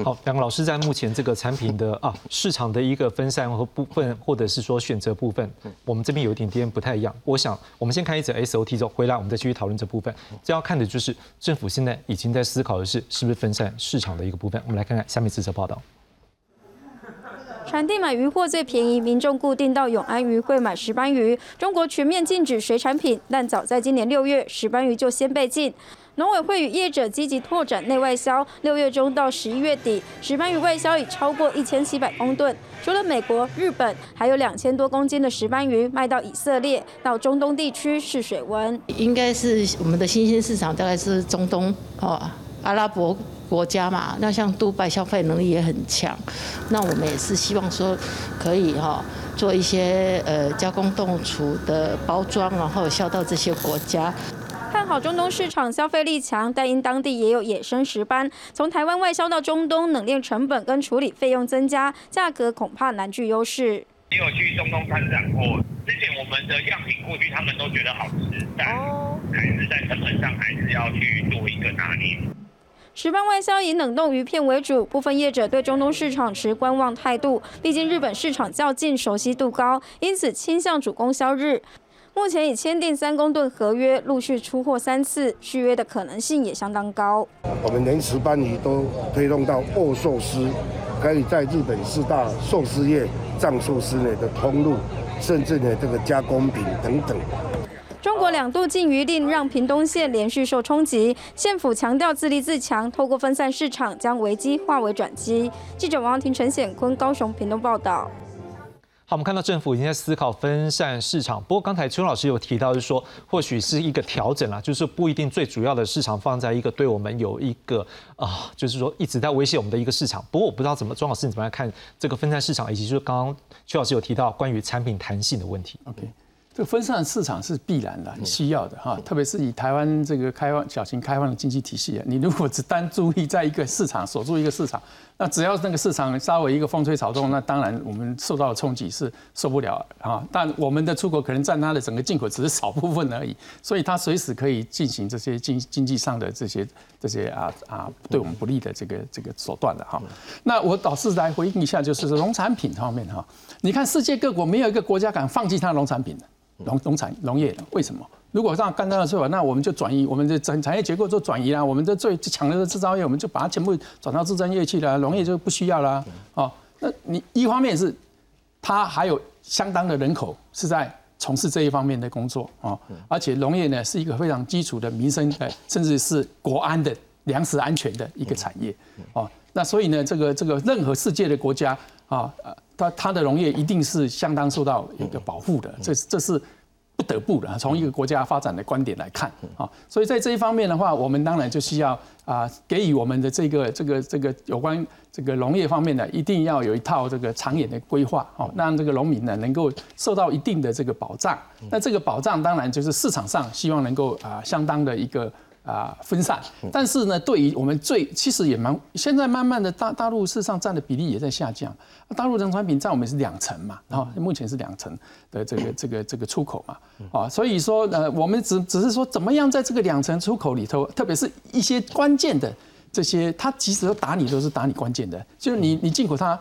A: 好，两个老师在目前这个产品的啊市场的一个分散和部分，或者是说选择部分，我们这边有一点点不太一样。我想我们先看一则 SOT 之后回来，我们再继续讨论这部分。这要看的就是政府现在已经在思考的是是不是分散市场的一个部分。我们来看看下面这则报道。
K: 产地买鱼货最便宜，民众固定到永安鱼会买石斑鱼。中国全面禁止水产品，但早在今年六月，石斑鱼就先被禁。农委会与业者积极拓展内外销，六月中到十一月底，石斑鱼外销已超过一千七百公吨。除了美国、日本，还有两千多公斤的石斑鱼卖到以色列、到中东地区试水温。
R: 应该是我们的新兴市场，大概是中东哦，阿拉伯国家嘛。那像杜拜消费能力也很强，那我们也是希望说可以哈做一些呃加工冻储的包装，然后销到这些国家。
K: 看好中东市场消费力强，但因当地也有野生石斑，从台湾外销到中东，冷链成本跟处理费用增加，价格恐怕难具优势。
S: 你有去中东参展过？之前我们的样品过去，他们都觉得好吃，但还是在成本上还是要去做一个拿捏。
K: 石斑外销以冷冻鱼片为主，部分业者对中东市场持观望态度，毕竟日本市场较近，熟悉度高，因此倾向主攻销日。目前已签订三公吨合约，陆续出货三次，续约的可能性也相当高。
T: 我们连石斑鱼都推动到握寿司，可以在日本四大寿司业藏寿司内的通路，甚至呢这个加工品等等。
K: 中国两度禁渔令让屏东县连续受冲击，县府强调自立自强，透过分散市场将危机化为转机。记者王婷、陈显坤高雄屏东报道。
A: 好，我们看到政府已经在思考分散市场。不过刚才邱老师有提到，就是说或许是一个调整啦，就是不一定最主要的市场放在一个对我们有一个啊，就是说一直在威胁我们的一个市场。不过我不知道怎么，庄老师你怎么样看这个分散市场，以及就是刚刚邱老师有提到关于产品弹性的问题。
B: OK。这个分散市场是必然的、需要的哈，特别是以台湾这个开放、小型开放的经济体系啊，你如果只单注意在一个市场锁住一个市场，那只要那个市场稍微一个风吹草动，那当然我们受到的冲击是受不了啊。但我们的出口可能占它的整个进口只是少部分而已，所以它随时可以进行这些经经济上的这些这些啊啊对我们不利的这个这个手段的哈。那我倒是来回应一下，就是农产品方面哈，你看世界各国没有一个国家敢放弃它的农产品的。农农产农业的为什么？如果让干掉的时候，那我们就转移我们的产产业结构做转移啦。我们的最强的制造业，我们就把它全部转到制造业去了，农业就不需要啦。哦，那你一方面是它还有相当的人口是在从事这一方面的工作啊，而且农业呢是一个非常基础的民生的，甚至是国安的粮食安全的一个产业哦。那所以呢，这个这个任何世界的国家啊，它它的农业一定是相当受到一个保护的，这这是不得不的，从一个国家发展的观点来看啊，所以在这一方面的话，我们当然就需要啊，给予我们的这个这个这个有关这个农业方面的，一定要有一套这个长远的规划哦，让这个农民呢能够受到一定的这个保障。那这个保障当然就是市场上希望能够啊相当的一个。啊，分散，但是呢，对于我们最其实也蛮，现在慢慢的大大陆事实上占的比例也在下降，大陆农产品占我们是两成嘛，然后目前是两成的这个 这个这个出口嘛，啊，所以说呃，我们只只是说怎么样在这个两成出口里头，特别是一些关键的这些，它其实打你都是打你关键的，就是你你进口它。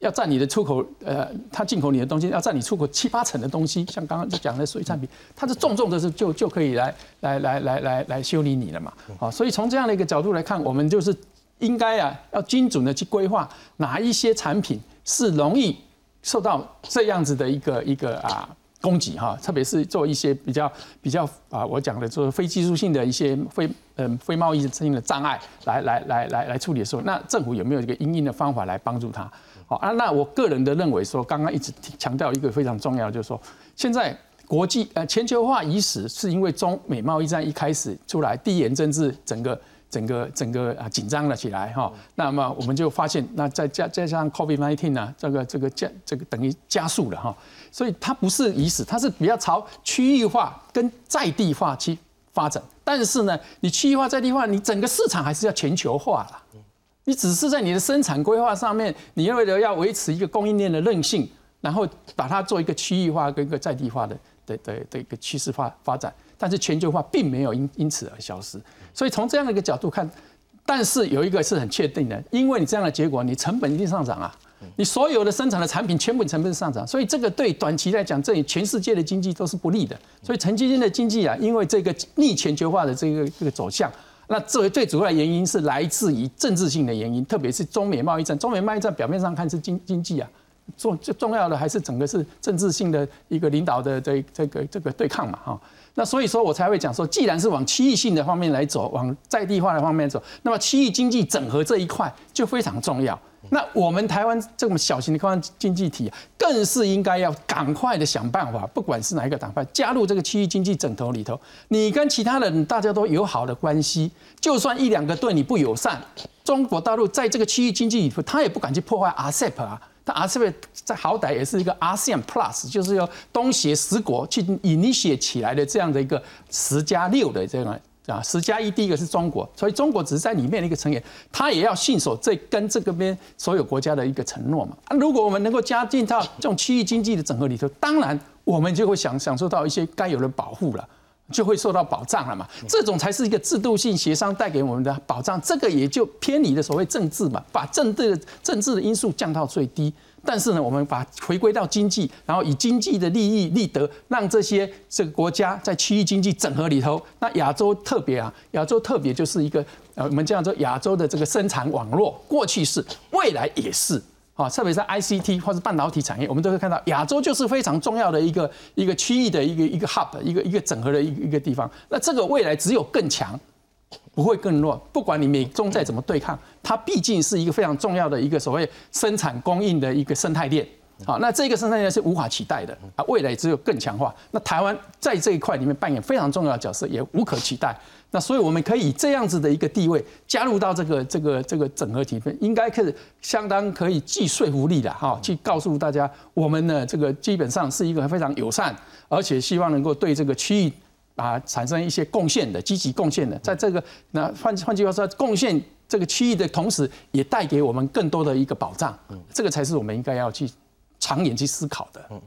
B: 要占你的出口，呃，它进口你的东西要占你出口七八成的东西，像刚刚就讲的水产品，它是重重的是就就可以来来来来来来修理你了嘛，啊，所以从这样的一个角度来看，我们就是应该啊，要精准的去规划哪一些产品是容易受到这样子的一个一个啊供给哈，特别是做一些比较比较啊，我讲的就是非技术性的一些非嗯非贸易性的障碍来来来来来处理的时候，那政府有没有一个应应的方法来帮助他？好啊，那我个人的认为说，刚刚一直强调一个非常重要，就是说，现在国际呃全球化已死，是因为中美贸易战一开始出来，地缘政治整个整个整个啊紧张了起来哈。那么我们就发现，那再加再加上 COVID-19 呢，这个这个加这个等于加速了哈。所以它不是已死，它是比较朝区域化跟在地化去发展。但是呢，你区域化在地化，你整个市场还是要全球化了。你只是在你的生产规划上面，你认为的要维持一个供应链的韧性，然后把它做一个区域化跟一个在地化的的的的一个趋势化发展，但是全球化并没有因因此而消失。所以从这样的一个角度看，但是有一个是很确定的，因为你这样的结果，你成本一定上涨啊，你所有的生产的产品全部成本上涨，所以这个对短期来讲，这全世界的经济都是不利的。所以长期间的经济啊，因为这个逆全球化的这个这个走向。那作为最主要的原因是来自于政治性的原因，特别是中美贸易战。中美贸易战表面上看是经经济啊，重最重要的还是整个是政治性的一个领导的这这个这个对抗嘛，哈。那所以说我才会讲说，既然是往区域性的方面来走，往在地化的方面走，那么区域经济整合这一块就非常重要。那我们台湾这么小型的科幻经济体，更是应该要赶快的想办法，不管是哪一个党派加入这个区域经济枕头里头，你跟其他人大家都有好的关系，就算一两个对你不友善，中国大陆在这个区域经济里头，他也不敢去破坏 RCEP 啊，他 RCEP 在好歹也是一个 ASEAN Plus，就是要东协十国去 initiate 起来的这样的一个十加六的这样。啊，十加一，第一个是中国，所以中国只是在里面的一个成员，他也要信守这跟这个边所有国家的一个承诺嘛。啊，如果我们能够加进到这种区域经济的整合里头，当然我们就会享享受到一些该有的保护了，就会受到保障了嘛。这种才是一个制度性协商带给我们的保障，这个也就偏离了所谓政治嘛，把政治政治的因素降到最低。但是呢，我们把回归到经济，然后以经济的利益利得，让这些这个国家在区域经济整合里头，那亚洲特别啊，亚洲特别就是一个呃，我们叫做亚洲的这个生产网络，过去是，未来也是啊，特别是 ICT 或是半导体产业，我们都会看到亚洲就是非常重要的一个一个区域的一个一个 hub，一个一个整合的一一个地方。那这个未来只有更强。不会更弱，不管你美中再怎么对抗，它毕竟是一个非常重要的一个所谓生产供应的一个生态链。好，那这个生态链是无法取代的啊，未来只有更强化。那台湾在这一块里面扮演非常重要的角色，也无可取代。那所以我们可以这样子的一个地位加入到这个这个这个整合体分，应该可以相当可以具说服力的哈，去告诉大家，我们呢这个基本上是一个非常友善，而且希望能够对这个区域。啊，产生一些贡献的，积极贡献的，在这个那换换句话说，贡献这个区域的同时，也带给我们更多的一个保障。嗯，这个才是我们应该要去长远去思考的。嗯，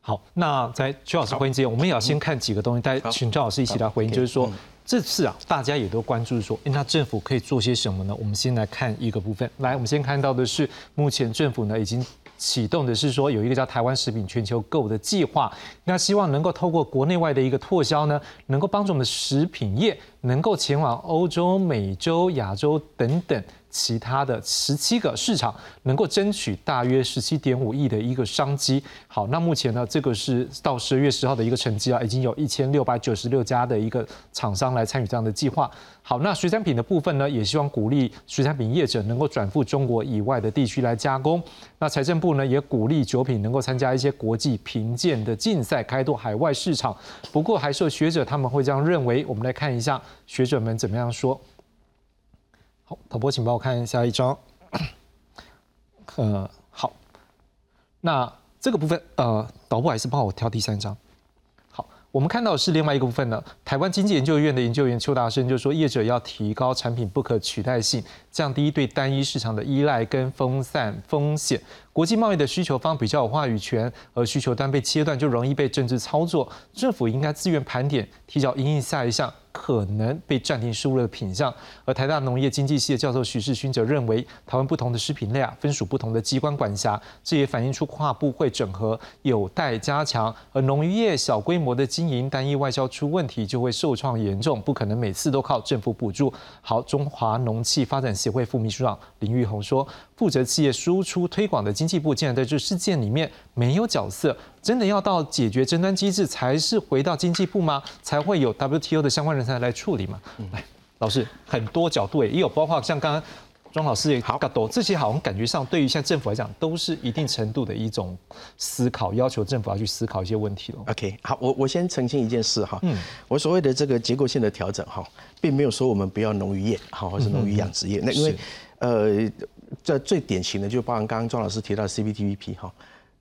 A: 好，那在邱老师回应之前，我们也要先看几个东西，大家请赵老师一起来回应。就是说，这次啊，大家也都关注说，那政府可以做些什么呢？我们先来看一个部分。来，我们先看到的是，目前政府呢已经。启动的是说有一个叫台湾食品全球购的计划，那希望能够透过国内外的一个拓销呢，能够帮助我们的食品业能够前往欧洲、美洲、亚洲等等。其他的十七个市场能够争取大约十七点五亿的一个商机。好，那目前呢，这个是到十二月十号的一个成绩啊，已经有一千六百九十六家的一个厂商来参与这样的计划。好，那水产品的部分呢，也希望鼓励水产品业者能够转赴中国以外的地区来加工。那财政部呢，也鼓励酒品能够参加一些国际评鉴的竞赛，开拓海外市场。不过，还是有学者他们会这样认为。我们来看一下学者们怎么样说。导播，请帮我看下一张。呃，好，那这个部分，呃，导播还是帮我挑第三张。好，我们看到是另外一个部分呢。台湾经济研究院的研究员邱达生就说，业者要提高产品不可取代性，降低对单一市场的依赖跟分散风险。国际贸易的需求方比较有话语权，而需求端被切断就容易被政治操作。政府应该自愿盘点，提早应应下一项。可能被暂停输入的品项，而台大农业经济系的教授徐世勋则认为，台湾不同的食品类啊，分属不同的机关管辖，这也反映出跨部会整合有待加强。而农业小规模的经营，单一外销出问题就会受创严重，不可能每次都靠政府补助。好，中华农企发展协会副秘书长林玉红说。负责企业输出推广的经济部竟然在这事件里面没有角色，真的要到解决争端机制才是回到经济部吗？才会有 WTO 的相关人才来处理吗？来，老师很多角度也有包括像刚刚庄老师也好多，这些好像感觉上对于现在政府来讲都是一定程度的一种思考，要求政府要去思考一些问题了。
C: OK，好，我我先澄清一件事哈，嗯，我所谓的这个结构性的调整哈，并没有说我们不要农渔业好，或是农渔养殖业，那因为呃。这最典型的就包含刚刚庄老师提到的 CPTPP 哈，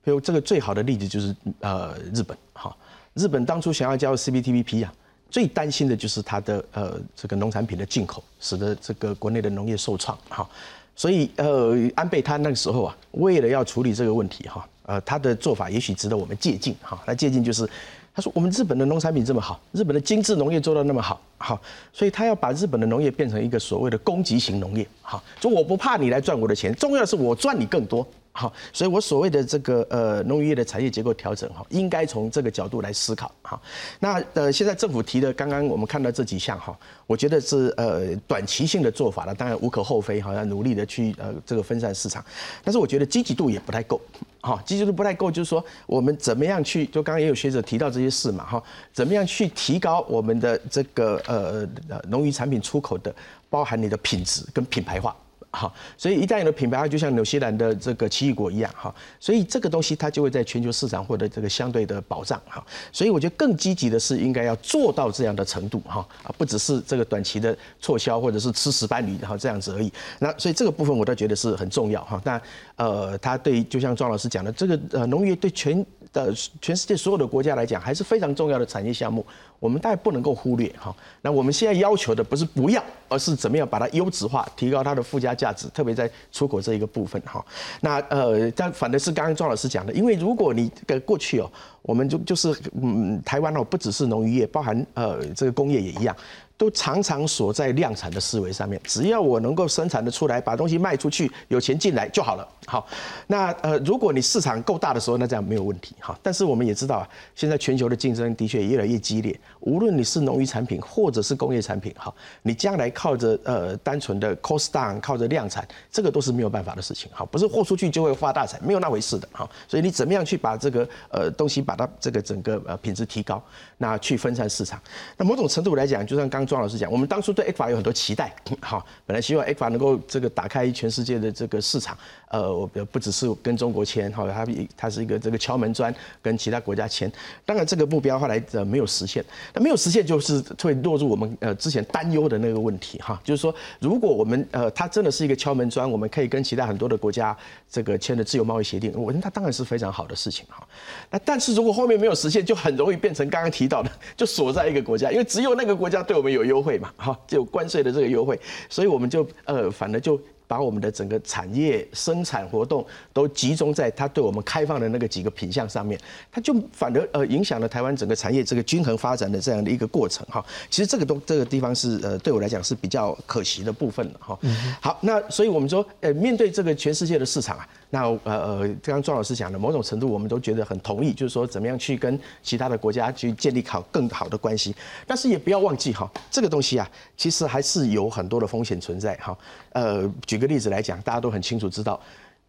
C: 比如这个最好的例子就是呃日本哈，日本当初想要加入 CPTPP 啊，最担心的就是它的呃这个农产品的进口，使得这个国内的农业受创哈，所以呃安倍他那个时候啊，为了要处理这个问题哈，呃他的做法也许值得我们借鉴哈，那借鉴就是。他说：“我们日本的农产品这么好，日本的精致农业做到那么好，好，所以他要把日本的农业变成一个所谓的供给型农业，好，就我不怕你来赚我的钱，重要的是我赚你更多。”好，所以我所谓的这个呃农业的产业结构调整哈，应该从这个角度来思考哈。那呃现在政府提的刚刚我们看到这几项哈，我觉得是呃短期性的做法了，当然无可厚非，好要努力的去呃这个分散市场，但是我觉得积极度也不太够，哈，积极度不太够，就是说我们怎么样去，就刚刚也有学者提到这些事嘛哈，怎么样去提高我们的这个呃呃农渔产品出口的，包含你的品质跟品牌化。好，所以一旦有了品牌，它就像纽西兰的这个奇异果一样，哈，所以这个东西它就会在全球市场获得这个相对的保障，哈，所以我觉得更积极的是应该要做到这样的程度，哈，啊，不只是这个短期的促销或者是吃食伴侣，哈，这样子而已。那所以这个部分我倒觉得是很重要，哈。那呃，他对就像庄老师讲的，这个呃农业对全的全世界所有的国家来讲还是非常重要的产业项目。我们当然不能够忽略哈，那我们现在要求的不是不要，而是怎么样把它优质化，提高它的附加价值，特别在出口这一个部分哈。那呃，但反的是刚刚庄老师讲的，因为如果你跟过去哦，我们就就是嗯，台湾哦，不只是农渔业，包含呃这个工业也一样。都常常锁在量产的思维上面，只要我能够生产的出来，把东西卖出去，有钱进来就好了。好，那呃，如果你市场够大的时候，那这样没有问题。哈，但是我们也知道啊，现在全球的竞争的确越来越激烈。无论你是农渔产品或者是工业产品，哈，你将来靠着呃单纯的 cost down，靠着量产，这个都是没有办法的事情。哈，不是货出去就会发大财，没有那回事的。哈，所以你怎么样去把这个呃东西把它这个整个呃品质提高，那去分散市场。那某种程度来讲，就像刚。庄老师讲，我们当初对 A 法有很多期待，好，本来希望 A 法能够这个打开全世界的这个市场，呃，我不只是跟中国签，好，它它是一个这个敲门砖，跟其他国家签。当然，这个目标后来呃没有实现，那没有实现就是会落入我们呃之前担忧的那个问题哈，就是说如果我们呃它真的是一个敲门砖，我们可以跟其他很多的国家这个签的自由贸易协定，我觉得它当然是非常好的事情哈。那但是如果后面没有实现，就很容易变成刚刚提到的，就锁在一个国家，因为只有那个国家对我们有。有优惠嘛？哈，就关税的这个优惠，所以我们就呃，反正就把我们的整个产业生产活动都集中在它对我们开放的那个几个品项上面，它就反而呃影响了台湾整个产业这个均衡发展的这样的一个过程哈。其实这个东这个地方是呃对我来讲是比较可惜的部分了哈。好，那所以我们说呃面对这个全世界的市场啊。那呃呃，刚刚庄老师讲的，某种程度我们都觉得很同意，就是说怎么样去跟其他的国家去建立好更好的关系。但是也不要忘记哈，这个东西啊，其实还是有很多的风险存在哈。呃，举个例子来讲，大家都很清楚知道，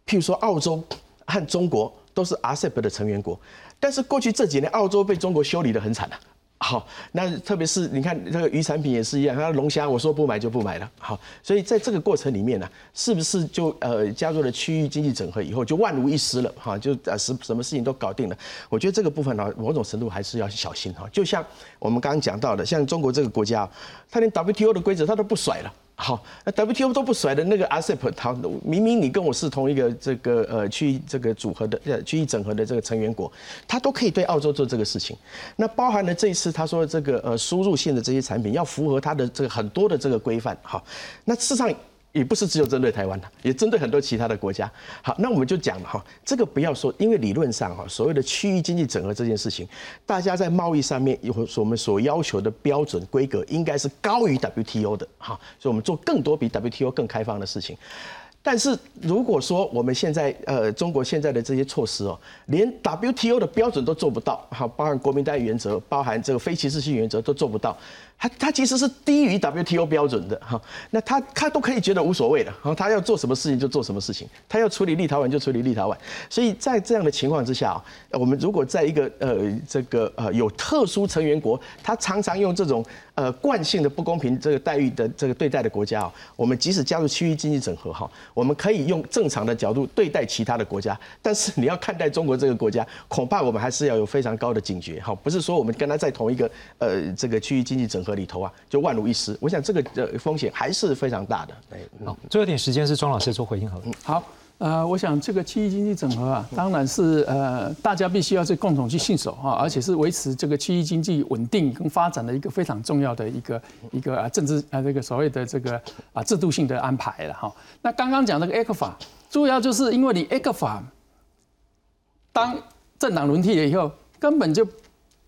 C: 譬如说澳洲和中国都是 RCEP 的成员国，但是过去这几年澳洲被中国修理的很惨啊。好，那特别是你看这个鱼产品也是一样，它龙虾我说不买就不买了。好，所以在这个过程里面呢，是不是就呃加入了区域经济整合以后就万无一失了？哈，就呃什什么事情都搞定了？我觉得这个部分呢，某种程度还是要小心哈。就像我们刚刚讲到的，像中国这个国家，它连 WTO 的规则它都不甩了。好，那 WTO 都不甩的那个 ASEP，它明明你跟我是同一个这个呃区域这个组合的呃区域整合的这个成员国，它都可以对澳洲做这个事情。那包含了这一次他说这个呃输入性的这些产品要符合它的这个很多的这个规范。好，那事实上。也不是只有针对台湾的，也针对很多其他的国家。好，那我们就讲了哈，这个不要说，因为理论上哈，所谓的区域经济整合这件事情，大家在贸易上面有我们所要求的标准规格，应该是高于 WTO 的哈，所以我们做更多比 WTO 更开放的事情。但是如果说我们现在呃中国现在的这些措施哦，连 WTO 的标准都做不到，好，包含国民待遇原则，包含这个非歧视性原则都做不到。他他其实是低于 WTO 标准的哈，那他他都可以觉得无所谓的，哈，他要做什么事情就做什么事情，他要处理立陶宛就处理立陶宛，所以在这样的情况之下啊，我们如果在一个呃这个呃有特殊成员国，他常常用这种呃惯性的不公平这个待遇的这个对待的国家啊，我们即使加入区域经济整合哈，我们可以用正常的角度对待其他的国家，但是你要看待中国这个国家，恐怕我们还是要有非常高的警觉哈，不是说我们跟他在同一个呃这个区域经济整合。里头啊，就万无一失。我想这个的风险还是非常大的。
A: 好，最后一点时间是庄老师做回应好了。
B: 好，呃，我想这个区域经济整合啊，当然是呃，大家必须要去共同去信守哈，而且是维持这个区域经济稳定跟发展的一个非常重要的一个一个啊政治啊这个所谓的这个啊制度性的安排了哈。那刚刚讲那个 A 克法，主要就是因为你 A 克法当政党轮替了以后，根本就。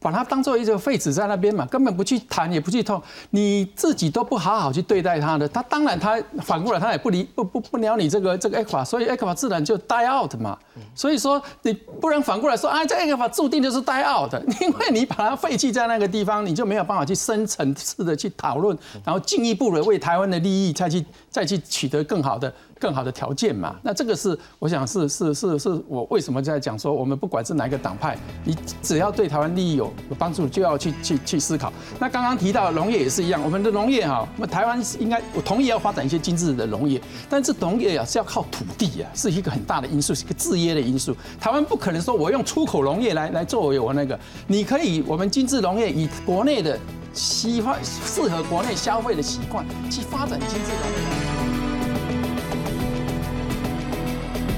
B: 把它当做一个废纸在那边嘛，根本不去谈，也不去痛，你自己都不好好去对待它的，他当然他反过来他也不理不不不鸟你这个这个 A 法，所以 A 法自然就 die out 嘛。所以说你不能反过来说啊，这 A 法注定就是 die out，因为你把它废弃在那个地方，你就没有办法去深层次的去讨论，然后进一步的为台湾的利益再去再去取得更好的。更好的条件嘛，那这个是我想是是是是我为什么在讲说，我们不管是哪一个党派，你只要对台湾利益有有帮助，就要去去去思考。那刚刚提到农业也是一样，我们的农业哈，那么台湾应该我同意要发展一些精致的农业，但是农业啊是要靠土地啊，是一个很大的因素，是一个制约的因素。台湾不可能说我用出口农业来来作为我那个，你可以我们精致农业以国内的喜欢适合国内消费的习惯去发展精致农业。